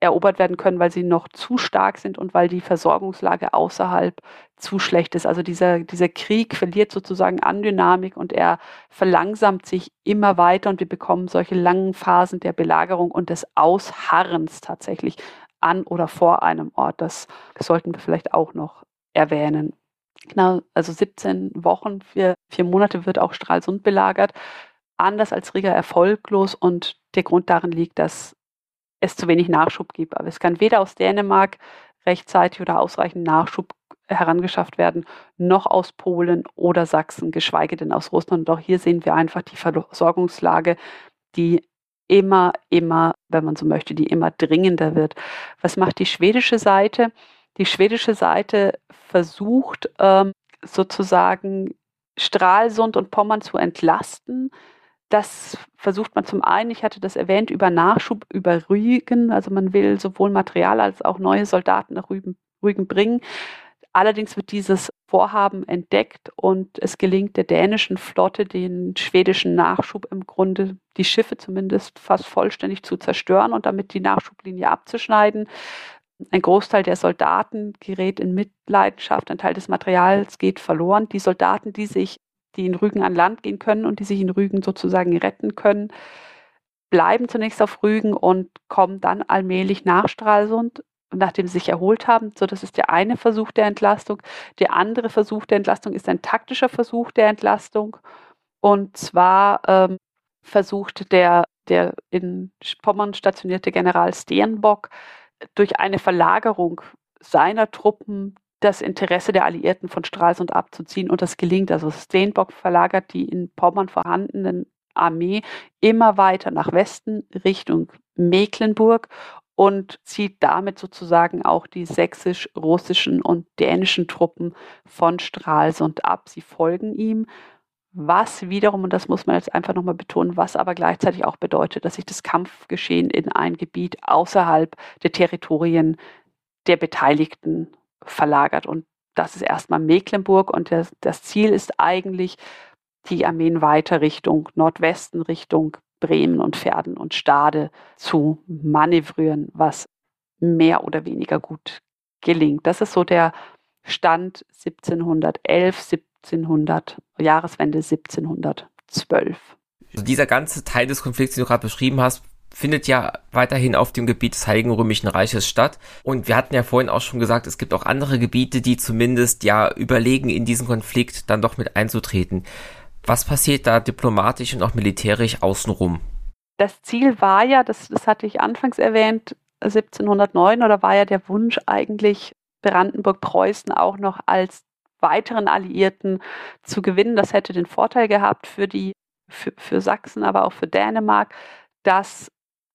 erobert werden können, weil sie noch zu stark sind und weil die Versorgungslage außerhalb zu schlecht ist. Also dieser, dieser Krieg verliert sozusagen an Dynamik und er verlangsamt sich immer weiter und wir bekommen solche langen Phasen der Belagerung und des Ausharrens tatsächlich an oder vor einem Ort. Das sollten wir vielleicht auch noch erwähnen. Genau, also 17 Wochen, vier, vier Monate wird auch Stralsund belagert. Anders als Riga erfolglos und der Grund darin liegt, dass es zu wenig Nachschub gibt. Aber es kann weder aus Dänemark rechtzeitig oder ausreichend Nachschub herangeschafft werden, noch aus Polen oder Sachsen, geschweige denn aus Russland. Und auch hier sehen wir einfach die Versorgungslage, die immer, immer, wenn man so möchte, die immer dringender wird. Was macht die schwedische Seite? Die schwedische Seite versucht ähm, sozusagen Stralsund und Pommern zu entlasten. Das versucht man zum einen, ich hatte das erwähnt, über Nachschub, über Rügen. Also man will sowohl Material als auch neue Soldaten nach Rügen, Rügen bringen. Allerdings wird dieses Vorhaben entdeckt und es gelingt der dänischen Flotte, den schwedischen Nachschub im Grunde, die Schiffe zumindest fast vollständig zu zerstören und damit die Nachschublinie abzuschneiden. Ein Großteil der Soldaten gerät in Mitleidenschaft, ein Teil des Materials geht verloren. Die Soldaten, die sich, die in Rügen an Land gehen können und die sich in Rügen sozusagen retten können, bleiben zunächst auf Rügen und kommen dann allmählich nach Stralsund, nachdem sie sich erholt haben. So, das ist der eine Versuch der Entlastung. Der andere Versuch der Entlastung ist ein taktischer Versuch der Entlastung. Und zwar ähm, versucht der, der in Pommern stationierte General Steenbock durch eine Verlagerung seiner Truppen das Interesse der Alliierten von Stralsund abzuziehen und das gelingt. Also Steenbock verlagert die in Pommern vorhandenen Armee immer weiter nach Westen Richtung Mecklenburg und zieht damit sozusagen auch die sächsisch-russischen und dänischen Truppen von Stralsund ab. Sie folgen ihm was wiederum, und das muss man jetzt einfach nochmal betonen, was aber gleichzeitig auch bedeutet, dass sich das Kampfgeschehen in ein Gebiet außerhalb der Territorien der Beteiligten verlagert. Und das ist erstmal Mecklenburg und das, das Ziel ist eigentlich, die Armeen weiter Richtung Nordwesten, Richtung Bremen und Pferden und Stade zu manövrieren, was mehr oder weniger gut gelingt. Das ist so der Stand 1711, 1700, Jahreswende 1712. Also dieser ganze Teil des Konflikts, den du gerade beschrieben hast, findet ja weiterhin auf dem Gebiet des Heiligen Römischen Reiches statt. Und wir hatten ja vorhin auch schon gesagt, es gibt auch andere Gebiete, die zumindest ja überlegen, in diesen Konflikt dann doch mit einzutreten. Was passiert da diplomatisch und auch militärisch außenrum? Das Ziel war ja, das, das hatte ich anfangs erwähnt, 1709 oder war ja der Wunsch eigentlich, Brandenburg-Preußen auch noch als weiteren Alliierten zu gewinnen. Das hätte den Vorteil gehabt für die, für, für Sachsen, aber auch für Dänemark, dass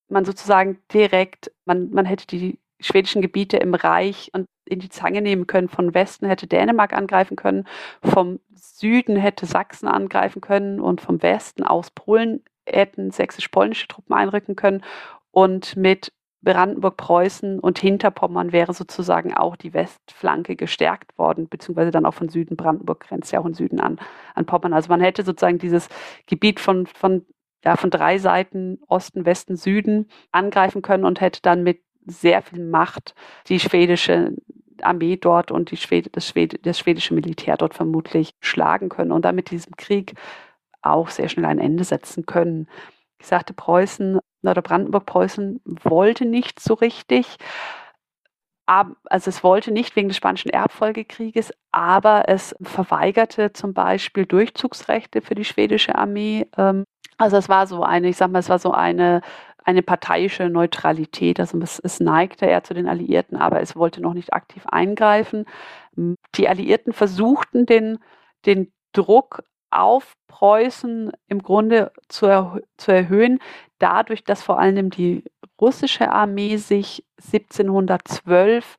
man sozusagen direkt, man, man hätte die schwedischen Gebiete im Reich und in die Zange nehmen können. Von Westen hätte Dänemark angreifen können, vom Süden hätte Sachsen angreifen können und vom Westen aus Polen hätten sächsisch-polnische Truppen einrücken können. Und mit Brandenburg, Preußen und Hinterpommern wäre sozusagen auch die Westflanke gestärkt worden, beziehungsweise dann auch von Süden. Brandenburg grenzt ja auch im Süden an, an Pommern. Also man hätte sozusagen dieses Gebiet von, von, ja, von drei Seiten, Osten, Westen, Süden, angreifen können und hätte dann mit sehr viel Macht die schwedische Armee dort und die Schwede, das, Schwede, das schwedische Militär dort vermutlich schlagen können und damit diesem Krieg auch sehr schnell ein Ende setzen können. Ich sagte, Preußen oder Brandenburg-Preußen wollte nicht so richtig. Also es wollte nicht wegen des Spanischen Erbfolgekrieges, aber es verweigerte zum Beispiel Durchzugsrechte für die schwedische Armee. Ähm, also es war so eine, ich sag mal, es war so eine eine parteiische Neutralität. Also es, es neigte eher zu den Alliierten, aber es wollte noch nicht aktiv eingreifen. Die Alliierten versuchten den, den Druck auf Preußen im Grunde zu, erhö zu erhöhen, dadurch, dass vor allem die russische Armee sich 1712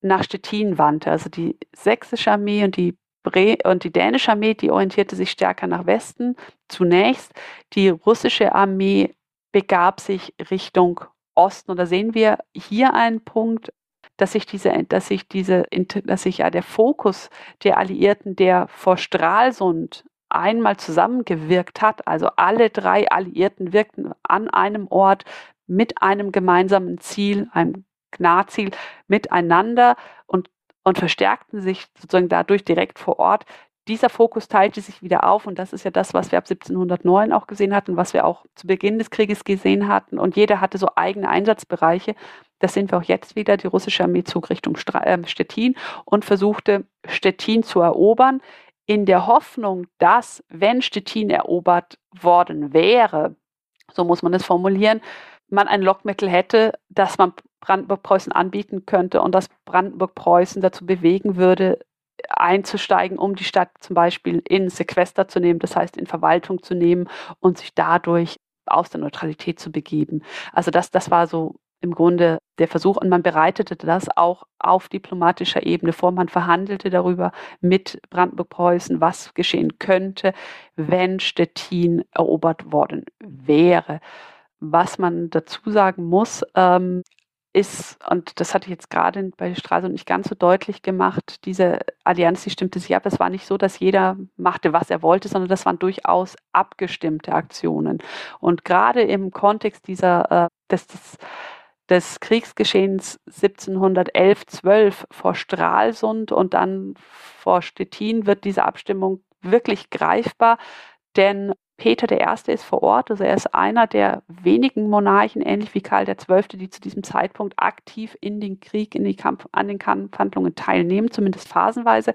nach Stettin wandte. Also die sächsische Armee und die Bre und die dänische Armee, die orientierte sich stärker nach Westen zunächst. Die russische Armee begab sich Richtung Osten. Und da sehen wir hier einen Punkt, dass sich diese, dass sich diese, dass sich ja der Fokus der Alliierten, der vor Stralsund einmal zusammengewirkt hat, also alle drei Alliierten wirkten an einem Ort mit einem gemeinsamen Ziel, einem Gnarziel miteinander und, und verstärkten sich sozusagen dadurch direkt vor Ort dieser Fokus teilte sich wieder auf und das ist ja das, was wir ab 1709 auch gesehen hatten, was wir auch zu Beginn des Krieges gesehen hatten und jeder hatte so eigene Einsatzbereiche. Das sehen wir auch jetzt wieder. Die russische Armee zog Richtung ähm, Stettin und versuchte Stettin zu erobern, in der Hoffnung, dass, wenn Stettin erobert worden wäre, so muss man es formulieren, man ein Lockmittel hätte, das man Brandenburg-Preußen anbieten könnte und das Brandenburg-Preußen dazu bewegen würde, einzusteigen, um die Stadt zum Beispiel in Sequester zu nehmen, das heißt in Verwaltung zu nehmen und sich dadurch aus der Neutralität zu begeben. Also das, das war so im Grunde der Versuch und man bereitete das auch auf diplomatischer Ebene vor. Man verhandelte darüber mit Brandenburg-Preußen, was geschehen könnte, wenn Stettin erobert worden wäre. Was man dazu sagen muss, ähm, ist, und das hatte ich jetzt gerade bei Stralsund nicht ganz so deutlich gemacht, diese Allianz, die stimmte sich ab. Es war nicht so, dass jeder machte, was er wollte, sondern das waren durchaus abgestimmte Aktionen. Und gerade im Kontext dieser, äh, des, des, des Kriegsgeschehens 1711, 12 vor Stralsund und dann vor Stettin wird diese Abstimmung wirklich greifbar, denn Peter I. ist vor Ort, also er ist einer der wenigen Monarchen, ähnlich wie Karl XII., die zu diesem Zeitpunkt aktiv in den Krieg, in die Kampf, an den Kampfhandlungen teilnehmen, zumindest phasenweise.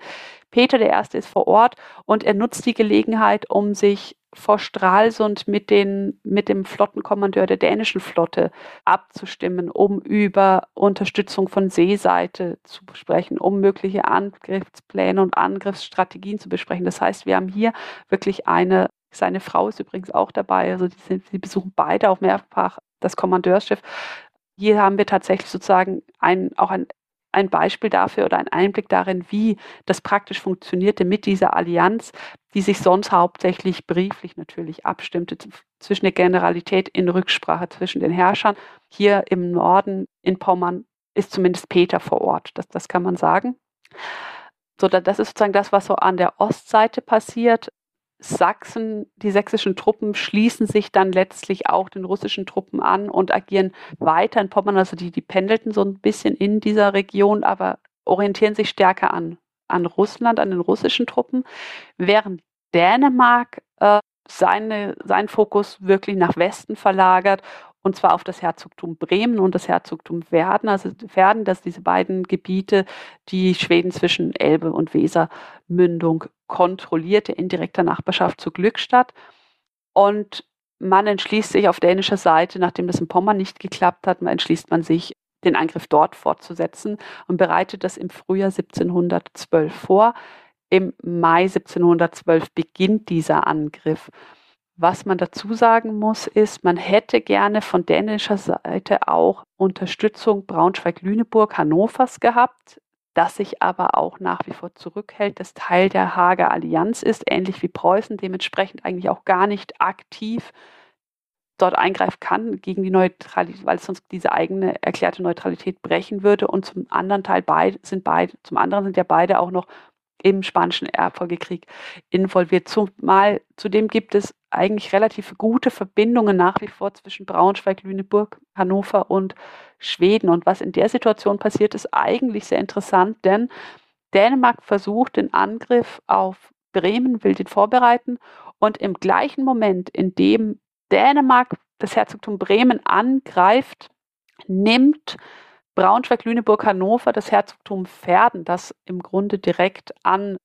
Peter I. ist vor Ort und er nutzt die Gelegenheit, um sich vor Stralsund mit, den, mit dem Flottenkommandeur der dänischen Flotte abzustimmen, um über Unterstützung von Seeseite zu besprechen, um mögliche Angriffspläne und Angriffsstrategien zu besprechen. Das heißt, wir haben hier wirklich eine seine Frau ist übrigens auch dabei. Also die, sind, die besuchen beide auch mehrfach das Kommandeursschiff. Hier haben wir tatsächlich sozusagen ein, auch ein, ein Beispiel dafür oder ein Einblick darin, wie das praktisch funktionierte mit dieser Allianz, die sich sonst hauptsächlich brieflich natürlich abstimmte zwischen der Generalität in Rücksprache zwischen den Herrschern. Hier im Norden in Pommern ist zumindest Peter vor Ort. Das, das kann man sagen. So, das ist sozusagen das, was so an der Ostseite passiert. Sachsen, die sächsischen Truppen schließen sich dann letztlich auch den russischen Truppen an und agieren weiter in Pommern. Also die, die pendelten so ein bisschen in dieser Region, aber orientieren sich stärker an, an Russland, an den russischen Truppen, während Dänemark äh, seine, seinen Fokus wirklich nach Westen verlagert und zwar auf das Herzogtum Bremen und das Herzogtum Verden, also Verden, dass diese beiden Gebiete, die Schweden zwischen Elbe und Wesermündung kontrollierte, in direkter Nachbarschaft zu Glückstadt. Und man entschließt sich auf dänischer Seite, nachdem das in Pommern nicht geklappt hat, entschließt man sich, den Angriff dort fortzusetzen und bereitet das im Frühjahr 1712 vor. Im Mai 1712 beginnt dieser Angriff. Was man dazu sagen muss, ist, man hätte gerne von dänischer Seite auch Unterstützung Braunschweig-Lüneburg, Hannovers gehabt, das sich aber auch nach wie vor zurückhält, das Teil der Hager Allianz ist, ähnlich wie Preußen, dementsprechend eigentlich auch gar nicht aktiv dort eingreifen kann gegen die Neutralität, weil es sonst diese eigene erklärte Neutralität brechen würde. Und zum anderen Teil beid, sind beide, zum anderen sind ja beide auch noch im Spanischen Erbfolgekrieg involviert. Zumal zudem gibt es eigentlich relativ gute Verbindungen nach wie vor zwischen Braunschweig, Lüneburg, Hannover und Schweden. Und was in der Situation passiert, ist eigentlich sehr interessant, denn Dänemark versucht den Angriff auf Bremen, will den vorbereiten und im gleichen Moment, in dem Dänemark das Herzogtum Bremen angreift, nimmt Braunschweig, Lüneburg, Hannover, das Herzogtum Verden, das im Grunde direkt an,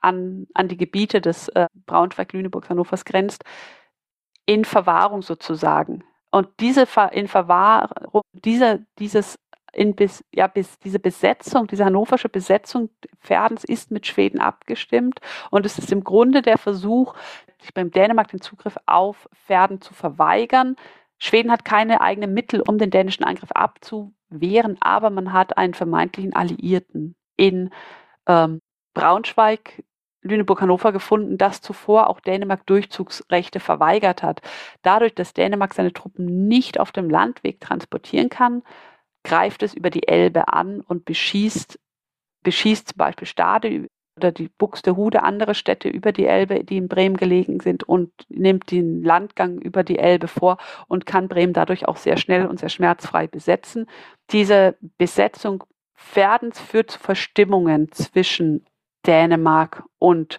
an, an die Gebiete des äh, Braunschweig, Lüneburg, Hannovers grenzt, in Verwahrung sozusagen. Und diese in Verwahrung, diese, dieses in bis, ja, bis diese Besetzung, diese hannoversche Besetzung Verdens ist mit Schweden abgestimmt und es ist im Grunde der Versuch, beim Dänemark den Zugriff auf Verden zu verweigern. Schweden hat keine eigenen Mittel, um den dänischen Angriff abzuwehren wären, aber man hat einen vermeintlichen Alliierten in ähm, Braunschweig, Lüneburg, Hannover gefunden, das zuvor auch Dänemark Durchzugsrechte verweigert hat. Dadurch, dass Dänemark seine Truppen nicht auf dem Landweg transportieren kann, greift es über die Elbe an und beschießt, beschießt zum Beispiel Stade oder die Buxtehude, andere Städte über die Elbe, die in Bremen gelegen sind und nimmt den Landgang über die Elbe vor und kann Bremen dadurch auch sehr schnell und sehr schmerzfrei besetzen. Diese Besetzung Verdens führt zu Verstimmungen zwischen Dänemark und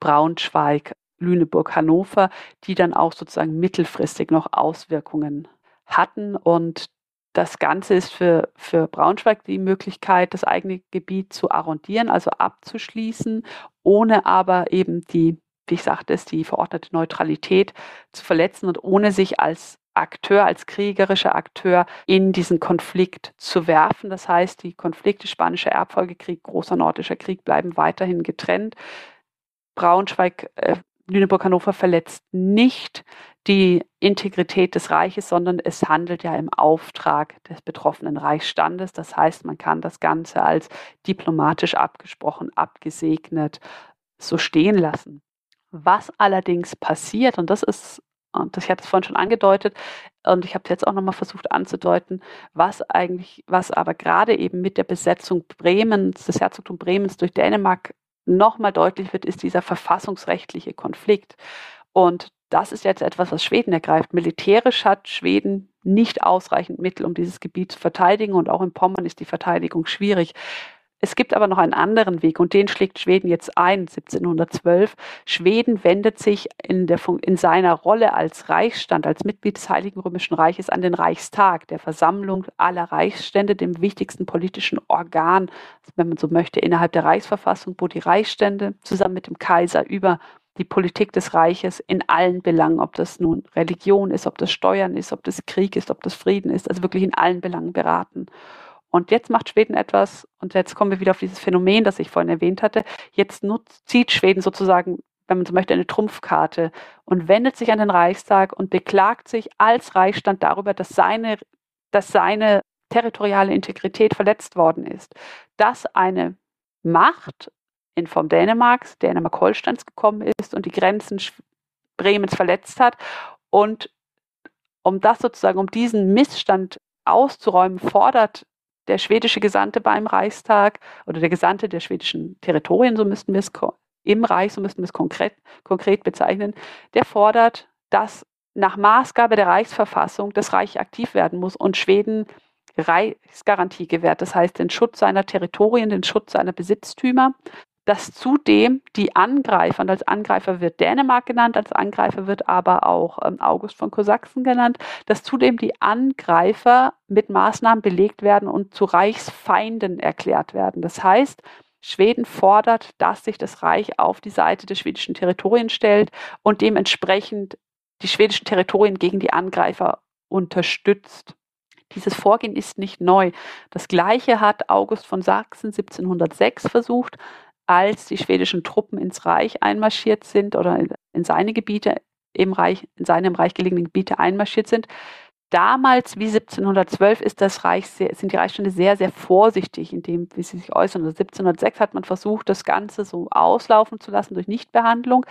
Braunschweig, Lüneburg, Hannover, die dann auch sozusagen mittelfristig noch Auswirkungen hatten und das Ganze ist für, für Braunschweig die Möglichkeit, das eigene Gebiet zu arrondieren, also abzuschließen, ohne aber eben die, wie ich sagte, die verordnete Neutralität zu verletzen und ohne sich als Akteur, als kriegerischer Akteur in diesen Konflikt zu werfen. Das heißt, die Konflikte Spanischer Erbfolgekrieg, Großer Nordischer Krieg bleiben weiterhin getrennt. Braunschweig äh, Lüneburg-Hannover verletzt nicht die Integrität des Reiches, sondern es handelt ja im Auftrag des betroffenen Reichsstandes. Das heißt, man kann das Ganze als diplomatisch abgesprochen, abgesegnet so stehen lassen. Was allerdings passiert, und das ist, und ich hatte es vorhin schon angedeutet, und ich habe es jetzt auch nochmal versucht anzudeuten, was eigentlich, was aber gerade eben mit der Besetzung Bremens, des Herzogtums Bremens durch Dänemark nochmal deutlich wird, ist dieser verfassungsrechtliche Konflikt. Und das ist jetzt etwas, was Schweden ergreift. Militärisch hat Schweden nicht ausreichend Mittel, um dieses Gebiet zu verteidigen. Und auch in Pommern ist die Verteidigung schwierig. Es gibt aber noch einen anderen Weg und den schlägt Schweden jetzt ein, 1712. Schweden wendet sich in, der, in seiner Rolle als Reichsstand, als Mitglied des Heiligen Römischen Reiches an den Reichstag, der Versammlung aller Reichsstände, dem wichtigsten politischen Organ, wenn man so möchte, innerhalb der Reichsverfassung, wo die Reichsstände zusammen mit dem Kaiser über die Politik des Reiches in allen Belangen, ob das nun Religion ist, ob das Steuern ist, ob das Krieg ist, ob das Frieden ist, also wirklich in allen Belangen beraten. Und jetzt macht Schweden etwas, und jetzt kommen wir wieder auf dieses Phänomen, das ich vorhin erwähnt hatte. Jetzt nutzt, zieht Schweden sozusagen, wenn man so möchte, eine Trumpfkarte und wendet sich an den Reichstag und beklagt sich als Reichsstand darüber, dass seine, dass seine territoriale Integrität verletzt worden ist. Dass eine Macht in Form Dänemarks, Dänemark-Holsteins gekommen ist und die Grenzen Bremens verletzt hat. Und um das sozusagen, um diesen Missstand auszuräumen, fordert der schwedische Gesandte beim Reichstag oder der Gesandte der schwedischen Territorien, so müssten wir es im Reich, so müssten wir es konkret, konkret bezeichnen, der fordert, dass nach Maßgabe der Reichsverfassung das Reich aktiv werden muss und Schweden Reichsgarantie gewährt, das heißt den Schutz seiner Territorien, den Schutz seiner Besitztümer, dass zudem die Angreifer, und als Angreifer wird Dänemark genannt, als Angreifer wird aber auch ähm, August von Kosachsen genannt, dass zudem die Angreifer mit Maßnahmen belegt werden und zu Reichsfeinden erklärt werden. Das heißt, Schweden fordert, dass sich das Reich auf die Seite des schwedischen Territorien stellt und dementsprechend die schwedischen Territorien gegen die Angreifer unterstützt. Dieses Vorgehen ist nicht neu. Das gleiche hat August von Sachsen 1706 versucht, als die schwedischen Truppen ins Reich einmarschiert sind oder in seine Gebiete im Reich, in seinem Reich gelegenen Gebiete einmarschiert sind. Damals, wie 1712, ist das Reich sehr, sind die Reichsstände sehr, sehr vorsichtig in dem, wie sie sich äußern. Also 1706 hat man versucht, das Ganze so auslaufen zu lassen durch Nichtbehandlung.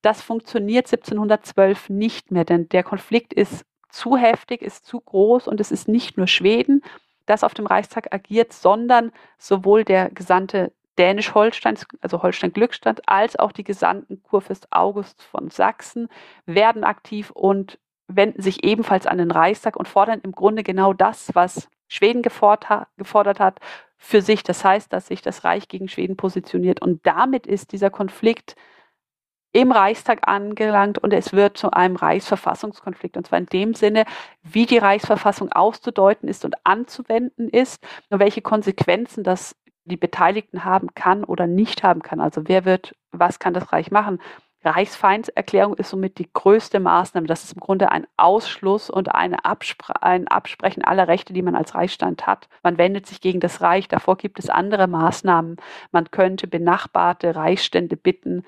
Das funktioniert 1712 nicht mehr, denn der Konflikt ist zu heftig, ist zu groß und es ist nicht nur Schweden, das auf dem Reichstag agiert, sondern sowohl der Gesandte Dänisch-Holstein, also Holstein-Glückstadt, als auch die Gesandten Kurfürst August von Sachsen werden aktiv und wenden sich ebenfalls an den Reichstag und fordern im Grunde genau das, was Schweden gefordert hat, für sich. Das heißt, dass sich das Reich gegen Schweden positioniert. Und damit ist dieser Konflikt im Reichstag angelangt und es wird zu einem Reichsverfassungskonflikt. Und zwar in dem Sinne, wie die Reichsverfassung auszudeuten ist und anzuwenden ist und welche Konsequenzen das die Beteiligten haben kann oder nicht haben kann. Also wer wird, was kann das Reich machen? Reichsfeindserklärung ist somit die größte Maßnahme. Das ist im Grunde ein Ausschluss und Abspre ein Absprechen aller Rechte, die man als Reichsstand hat. Man wendet sich gegen das Reich. Davor gibt es andere Maßnahmen. Man könnte benachbarte Reichsstände bitten,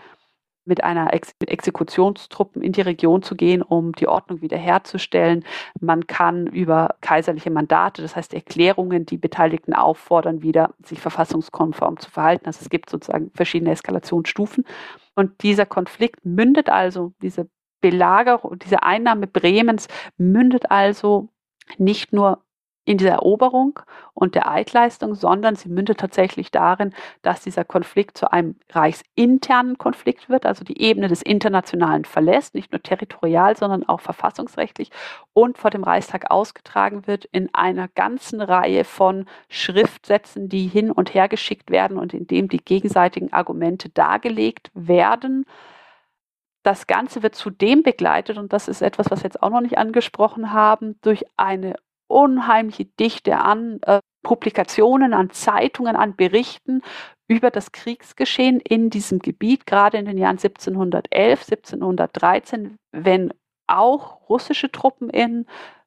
mit einer Ex Exekutionstruppen in die Region zu gehen, um die Ordnung wiederherzustellen. Man kann über kaiserliche Mandate, das heißt Erklärungen, die Beteiligten auffordern, wieder sich verfassungskonform zu verhalten. Also es gibt sozusagen verschiedene Eskalationsstufen. Und dieser Konflikt mündet also, diese Belagerung, diese Einnahme Bremens mündet also nicht nur in dieser Eroberung und der Eidleistung, sondern sie mündet tatsächlich darin, dass dieser Konflikt zu einem reichsinternen Konflikt wird, also die Ebene des Internationalen verlässt, nicht nur territorial, sondern auch verfassungsrechtlich und vor dem Reichstag ausgetragen wird in einer ganzen Reihe von Schriftsätzen, die hin und her geschickt werden und in dem die gegenseitigen Argumente dargelegt werden. Das Ganze wird zudem begleitet, und das ist etwas, was wir jetzt auch noch nicht angesprochen haben, durch eine unheimliche Dichte an äh, Publikationen, an Zeitungen, an Berichten über das Kriegsgeschehen in diesem Gebiet, gerade in den Jahren 1711, 1713, wenn auch russische Truppen in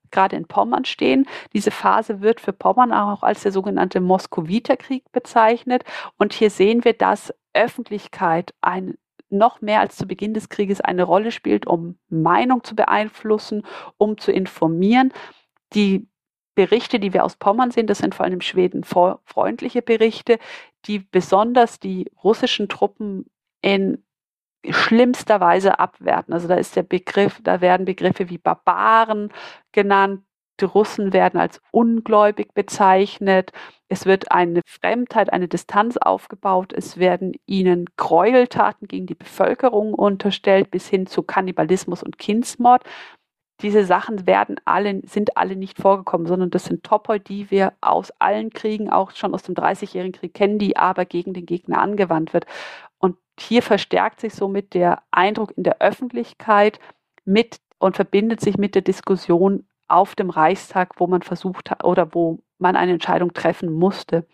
gerade in Pommern stehen. Diese Phase wird für Pommern auch als der sogenannte Moskowiter-Krieg bezeichnet. Und hier sehen wir, dass Öffentlichkeit ein, noch mehr als zu Beginn des Krieges eine Rolle spielt, um Meinung zu beeinflussen, um zu informieren die Berichte, die wir aus Pommern sehen, das sind vor allem Schweden freundliche Berichte, die besonders die russischen Truppen in schlimmster Weise abwerten. Also da ist der Begriff, da werden Begriffe wie Barbaren genannt, die Russen werden als ungläubig bezeichnet. Es wird eine Fremdheit, eine Distanz aufgebaut. Es werden ihnen Gräueltaten gegen die Bevölkerung unterstellt, bis hin zu Kannibalismus und Kindsmord diese Sachen werden alle, sind alle nicht vorgekommen, sondern das sind Topoi, die wir aus allen Kriegen, auch schon aus dem Dreißigjährigen Krieg kennen, die aber gegen den Gegner angewandt wird. Und hier verstärkt sich somit der Eindruck in der Öffentlichkeit mit und verbindet sich mit der Diskussion auf dem Reichstag, wo man versucht hat oder wo man eine Entscheidung treffen musste.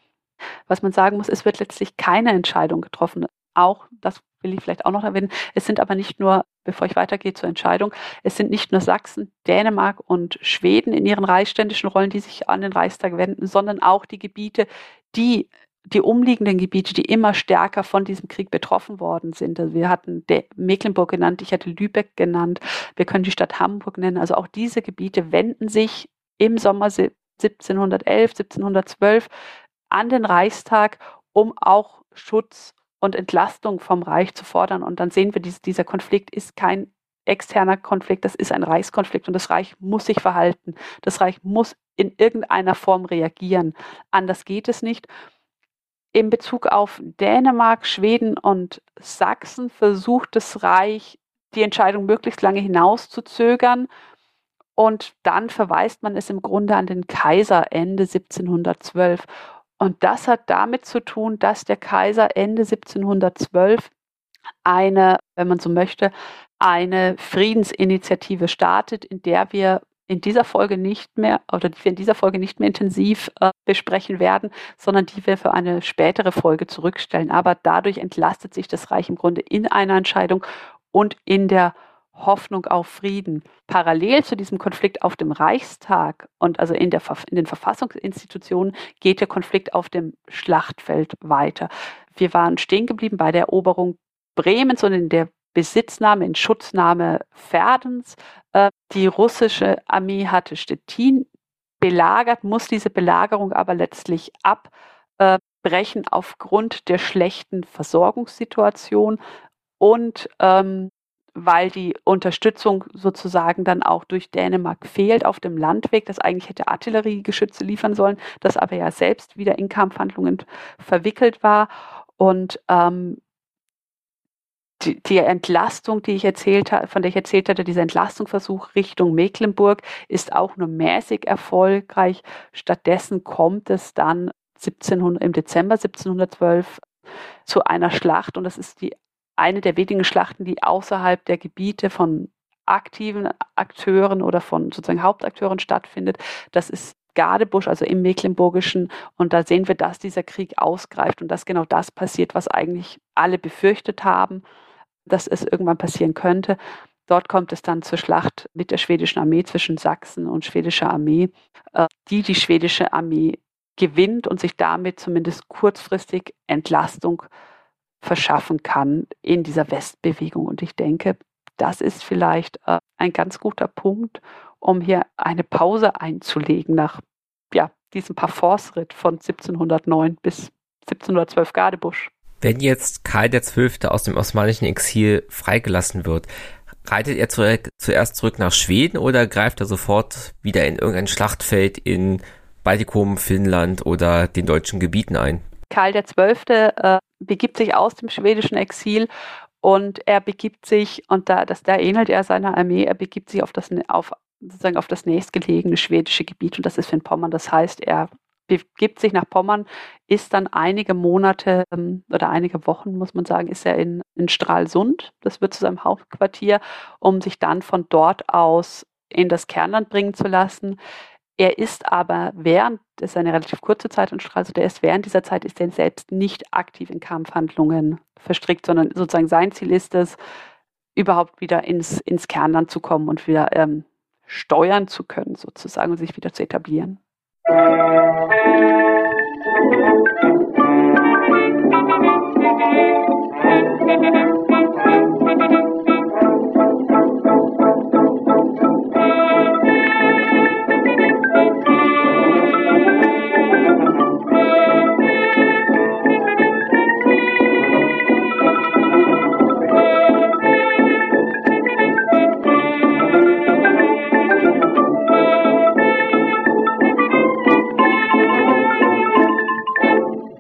Was man sagen muss, es wird letztlich keine Entscheidung getroffen. Auch, das will ich vielleicht auch noch erwähnen, es sind aber nicht nur bevor ich weitergehe zur Entscheidung. Es sind nicht nur Sachsen, Dänemark und Schweden in ihren reichsständischen Rollen, die sich an den Reichstag wenden, sondern auch die Gebiete, die die umliegenden Gebiete, die immer stärker von diesem Krieg betroffen worden sind. Also wir hatten Mecklenburg genannt, ich hatte Lübeck genannt, wir können die Stadt Hamburg nennen. Also auch diese Gebiete wenden sich im Sommer 1711, 1712 an den Reichstag, um auch Schutz und Entlastung vom Reich zu fordern. Und dann sehen wir, dieser Konflikt ist kein externer Konflikt, das ist ein Reichskonflikt und das Reich muss sich verhalten. Das Reich muss in irgendeiner Form reagieren. Anders geht es nicht. In Bezug auf Dänemark, Schweden und Sachsen versucht das Reich, die Entscheidung möglichst lange hinauszuzögern. Und dann verweist man es im Grunde an den Kaiser Ende 1712. Und das hat damit zu tun, dass der Kaiser Ende 1712 eine, wenn man so möchte, eine Friedensinitiative startet, in der wir in dieser Folge nicht mehr oder die wir in dieser Folge nicht mehr intensiv äh, besprechen werden, sondern die wir für eine spätere Folge zurückstellen. Aber dadurch entlastet sich das Reich im Grunde in einer Entscheidung und in der Hoffnung auf Frieden. Parallel zu diesem Konflikt auf dem Reichstag und also in, der, in den Verfassungsinstitutionen geht der Konflikt auf dem Schlachtfeld weiter. Wir waren stehen geblieben bei der Eroberung Bremens und in der Besitznahme, in Schutznahme Verdens. Äh, die russische Armee hatte Stettin belagert, muss diese Belagerung aber letztlich abbrechen aufgrund der schlechten Versorgungssituation und ähm, weil die Unterstützung sozusagen dann auch durch Dänemark fehlt auf dem Landweg, das eigentlich hätte Artilleriegeschütze liefern sollen, das aber ja selbst wieder in Kampfhandlungen verwickelt war. Und ähm, die, die, Entlastung, die ich erzählt habe, von der ich erzählt hatte, dieser Entlastungsversuch Richtung Mecklenburg ist auch nur mäßig erfolgreich. Stattdessen kommt es dann 1700, im Dezember 1712 zu einer Schlacht und das ist die eine der wenigen Schlachten, die außerhalb der Gebiete von aktiven Akteuren oder von sozusagen Hauptakteuren stattfindet. Das ist Gardebusch, also im Mecklenburgischen. Und da sehen wir, dass dieser Krieg ausgreift und dass genau das passiert, was eigentlich alle befürchtet haben, dass es irgendwann passieren könnte. Dort kommt es dann zur Schlacht mit der schwedischen Armee zwischen Sachsen und schwedischer Armee, äh, die die schwedische Armee gewinnt und sich damit zumindest kurzfristig Entlastung verschaffen kann in dieser Westbewegung. Und ich denke, das ist vielleicht äh, ein ganz guter Punkt, um hier eine Pause einzulegen nach ja, diesem Parforce-Ritt von 1709 bis 1712 Gardebusch. Wenn jetzt Karl XII. aus dem osmanischen Exil freigelassen wird, reitet er zurück, zuerst zurück nach Schweden oder greift er sofort wieder in irgendein Schlachtfeld in Baltikum, Finnland oder den deutschen Gebieten ein? Karl XII. Äh, begibt sich aus dem schwedischen Exil und er begibt sich, und da, das, da ähnelt er seiner Armee, er begibt sich auf das, auf, sozusagen auf das nächstgelegene schwedische Gebiet und das ist Pommern. Das heißt, er begibt sich nach Pommern, ist dann einige Monate ähm, oder einige Wochen, muss man sagen, ist er in, in Stralsund. Das wird zu seinem Hauptquartier, um sich dann von dort aus in das Kernland bringen zu lassen. Er ist aber während, das ist eine relativ kurze Zeit Zeitanstalt, also der ist während dieser Zeit, ist er selbst nicht aktiv in Kampfhandlungen verstrickt, sondern sozusagen sein Ziel ist es, überhaupt wieder ins, ins Kernland zu kommen und wieder ähm, steuern zu können, sozusagen, und sich wieder zu etablieren. Musik